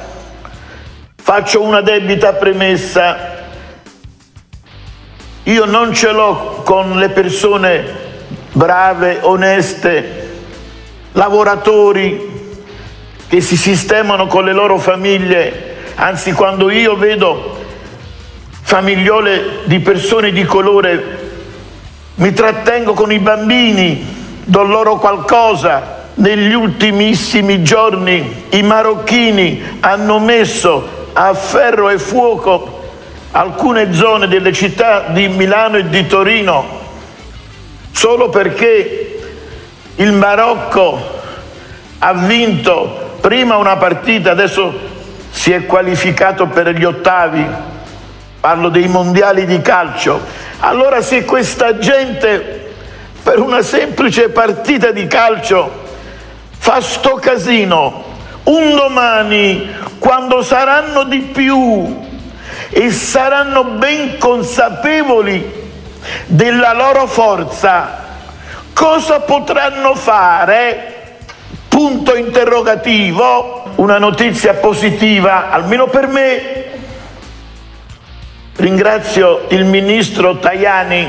Faccio una debita premessa. Io non ce l'ho con le persone brave, oneste, lavoratori che si sistemano con le loro famiglie, anzi quando io vedo famigliole di persone di colore, mi trattengo con i bambini, do loro qualcosa. Negli ultimissimi giorni i marocchini hanno messo a ferro e fuoco alcune zone delle città di Milano e di Torino solo perché il Marocco ha vinto prima una partita, adesso si è qualificato per gli ottavi, parlo dei mondiali di calcio. Allora se questa gente per una semplice partita di calcio fa sto casino, un domani quando saranno di più e saranno ben consapevoli della loro forza, cosa potranno fare? Punto interrogativo, una notizia positiva, almeno per me. Ringrazio il ministro Tajani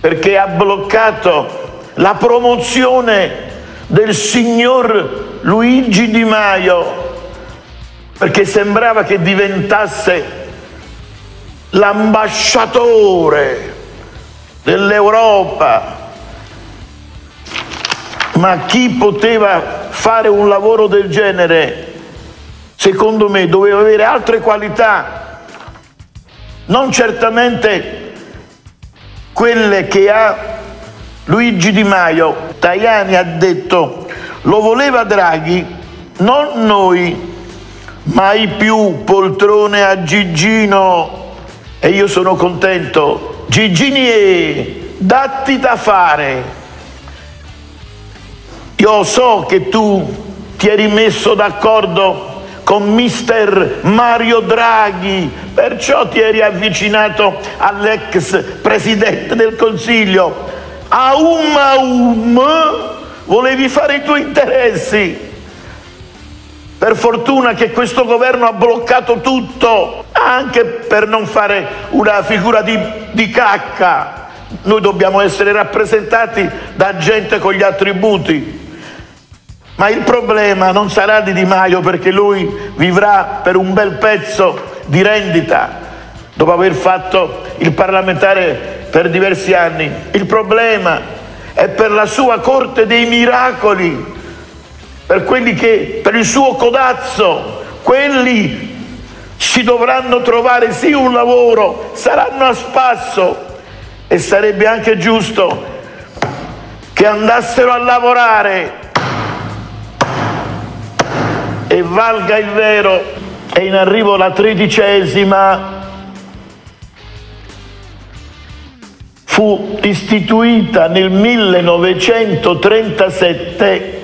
perché ha bloccato la promozione del signor Luigi Di Maio perché sembrava che diventasse l'ambasciatore dell'Europa. Ma chi poteva fare un lavoro del genere, secondo me, doveva avere altre qualità, non certamente quelle che ha Luigi Di Maio. Tajani ha detto lo voleva Draghi, non noi, mai più poltrone a Gigino e io sono contento. Gigini, datti da fare. Io so che tu ti eri messo d'accordo con mister Mario Draghi, perciò ti eri avvicinato all'ex presidente del Consiglio. A um a um volevi fare i tuoi interessi. Per fortuna che questo governo ha bloccato tutto, anche per non fare una figura di, di cacca. Noi dobbiamo essere rappresentati da gente con gli attributi. Ma il problema non sarà di Di Maio perché lui vivrà per un bel pezzo di rendita dopo aver fatto il parlamentare per diversi anni. Il problema è per la sua corte dei miracoli, per quelli che, per il suo codazzo, quelli si dovranno trovare sì un lavoro, saranno a spasso e sarebbe anche giusto che andassero a lavorare e valga il vero, è in arrivo la tredicesima, fu istituita nel 1937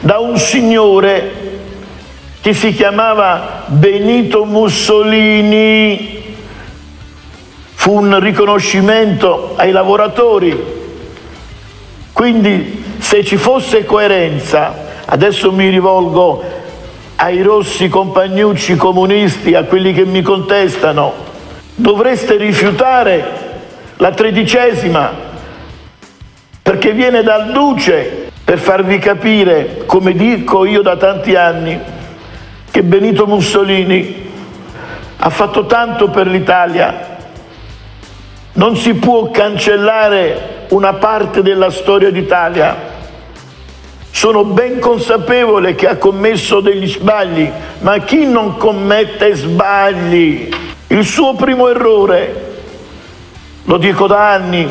da un signore che si chiamava Benito Mussolini. Fu un riconoscimento ai lavoratori. Quindi se ci fosse coerenza, adesso mi rivolgo ai rossi compagnucci comunisti, a quelli che mi contestano, dovreste rifiutare la tredicesima perché viene dal duce per farvi capire, come dico io da tanti anni, che Benito Mussolini ha fatto tanto per l'Italia. Non si può cancellare una parte della storia d'Italia. Sono ben consapevole che ha commesso degli sbagli, ma chi non commette sbagli? Il suo primo errore, lo dico da anni,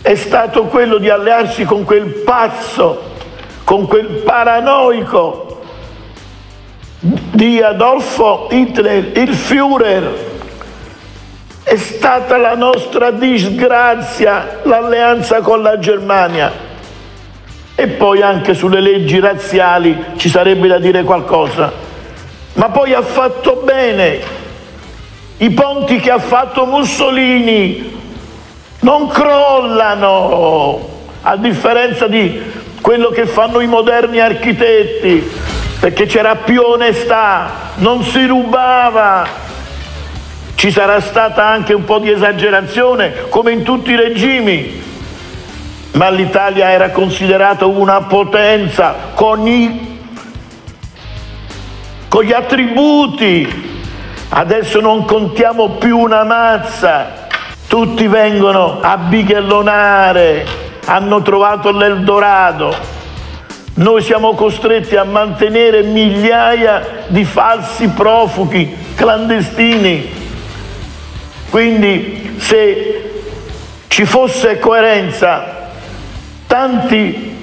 è stato quello di allearsi con quel pazzo, con quel paranoico di Adolfo Hitler, il Führer. È stata la nostra disgrazia l'alleanza con la Germania. E poi anche sulle leggi razziali ci sarebbe da dire qualcosa. Ma poi ha fatto bene i ponti che ha fatto Mussolini non crollano, a differenza di quello che fanno i moderni architetti, perché c'era più onestà, non si rubava. Ci sarà stata anche un po' di esagerazione, come in tutti i regimi, ma l'Italia era considerata una potenza con, i, con gli attributi Adesso non contiamo più una mazza, tutti vengono a bighellonare, hanno trovato l'Eldorado. Noi siamo costretti a mantenere migliaia di falsi profughi clandestini. Quindi se ci fosse coerenza, tanti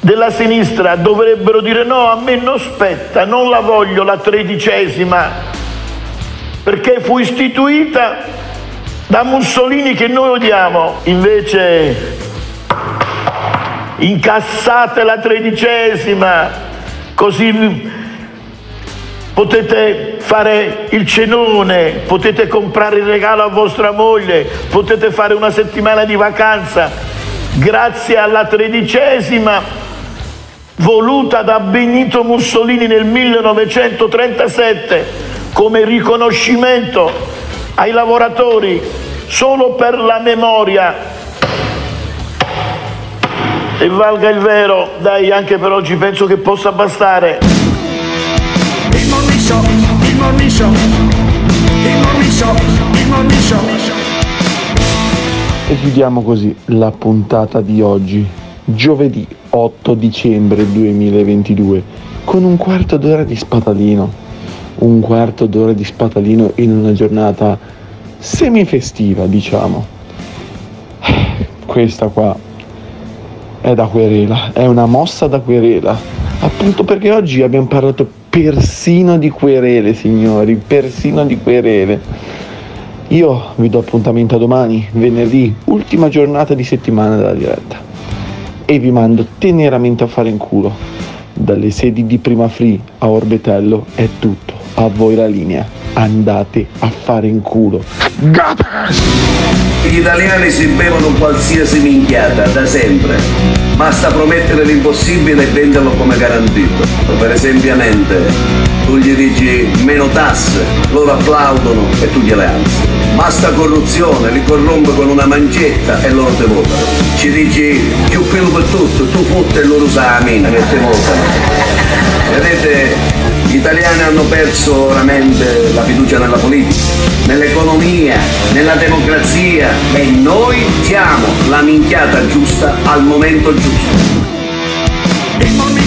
della sinistra dovrebbero dire no, a me non spetta, non la voglio la tredicesima, perché fu istituita da Mussolini che noi odiamo. Invece incassate la tredicesima, così potete fare il cenone, potete comprare il regalo a vostra moglie, potete fare una settimana di vacanza grazie alla tredicesima voluta da Benito Mussolini nel 1937 come riconoscimento ai lavoratori solo per la memoria e valga il vero, dai anche per oggi penso che possa bastare. Il morning show, il morning show, il morning show, il morning show. E chiudiamo così la puntata di oggi, giovedì 8 dicembre 2022, con un quarto d'ora di spatalino. Un quarto d'ora di spatalino in una giornata semifestiva, diciamo. Questa qua è da querela, è una mossa da querela. Appunto perché oggi abbiamo parlato persino di querele, signori, persino di querele. Io vi do appuntamento a domani, venerdì, ultima giornata di settimana della diretta. E vi mando teneramente a fare in culo. Dalle sedi di Prima Free a Orbetello è tutto. A voi la linea. Andate a fare in culo. Gli italiani si bevono qualsiasi minchiata da sempre. Basta promettere l'impossibile e venderlo come garantito. Per esempio, tu gli dici meno tasse, loro applaudono e tu gliele alzi. Basta corruzione, li corrompe con una mancetta e loro te votano. Ci dici più pelo per tutto, tu fotte e loro usa la mina che te votano. Vedete, gli italiani hanno perso veramente la fiducia nella politica, nell'economia, nella democrazia e noi siamo la minchiata giusta al momento giusto.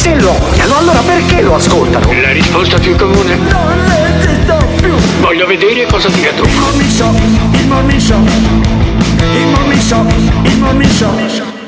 Se lo odiano, allora perché lo ascoltano? La risposta più comune? Non esisto più. Voglio vedere cosa dirà tu. Il morning show, il morning show. Il morning show, il morning show.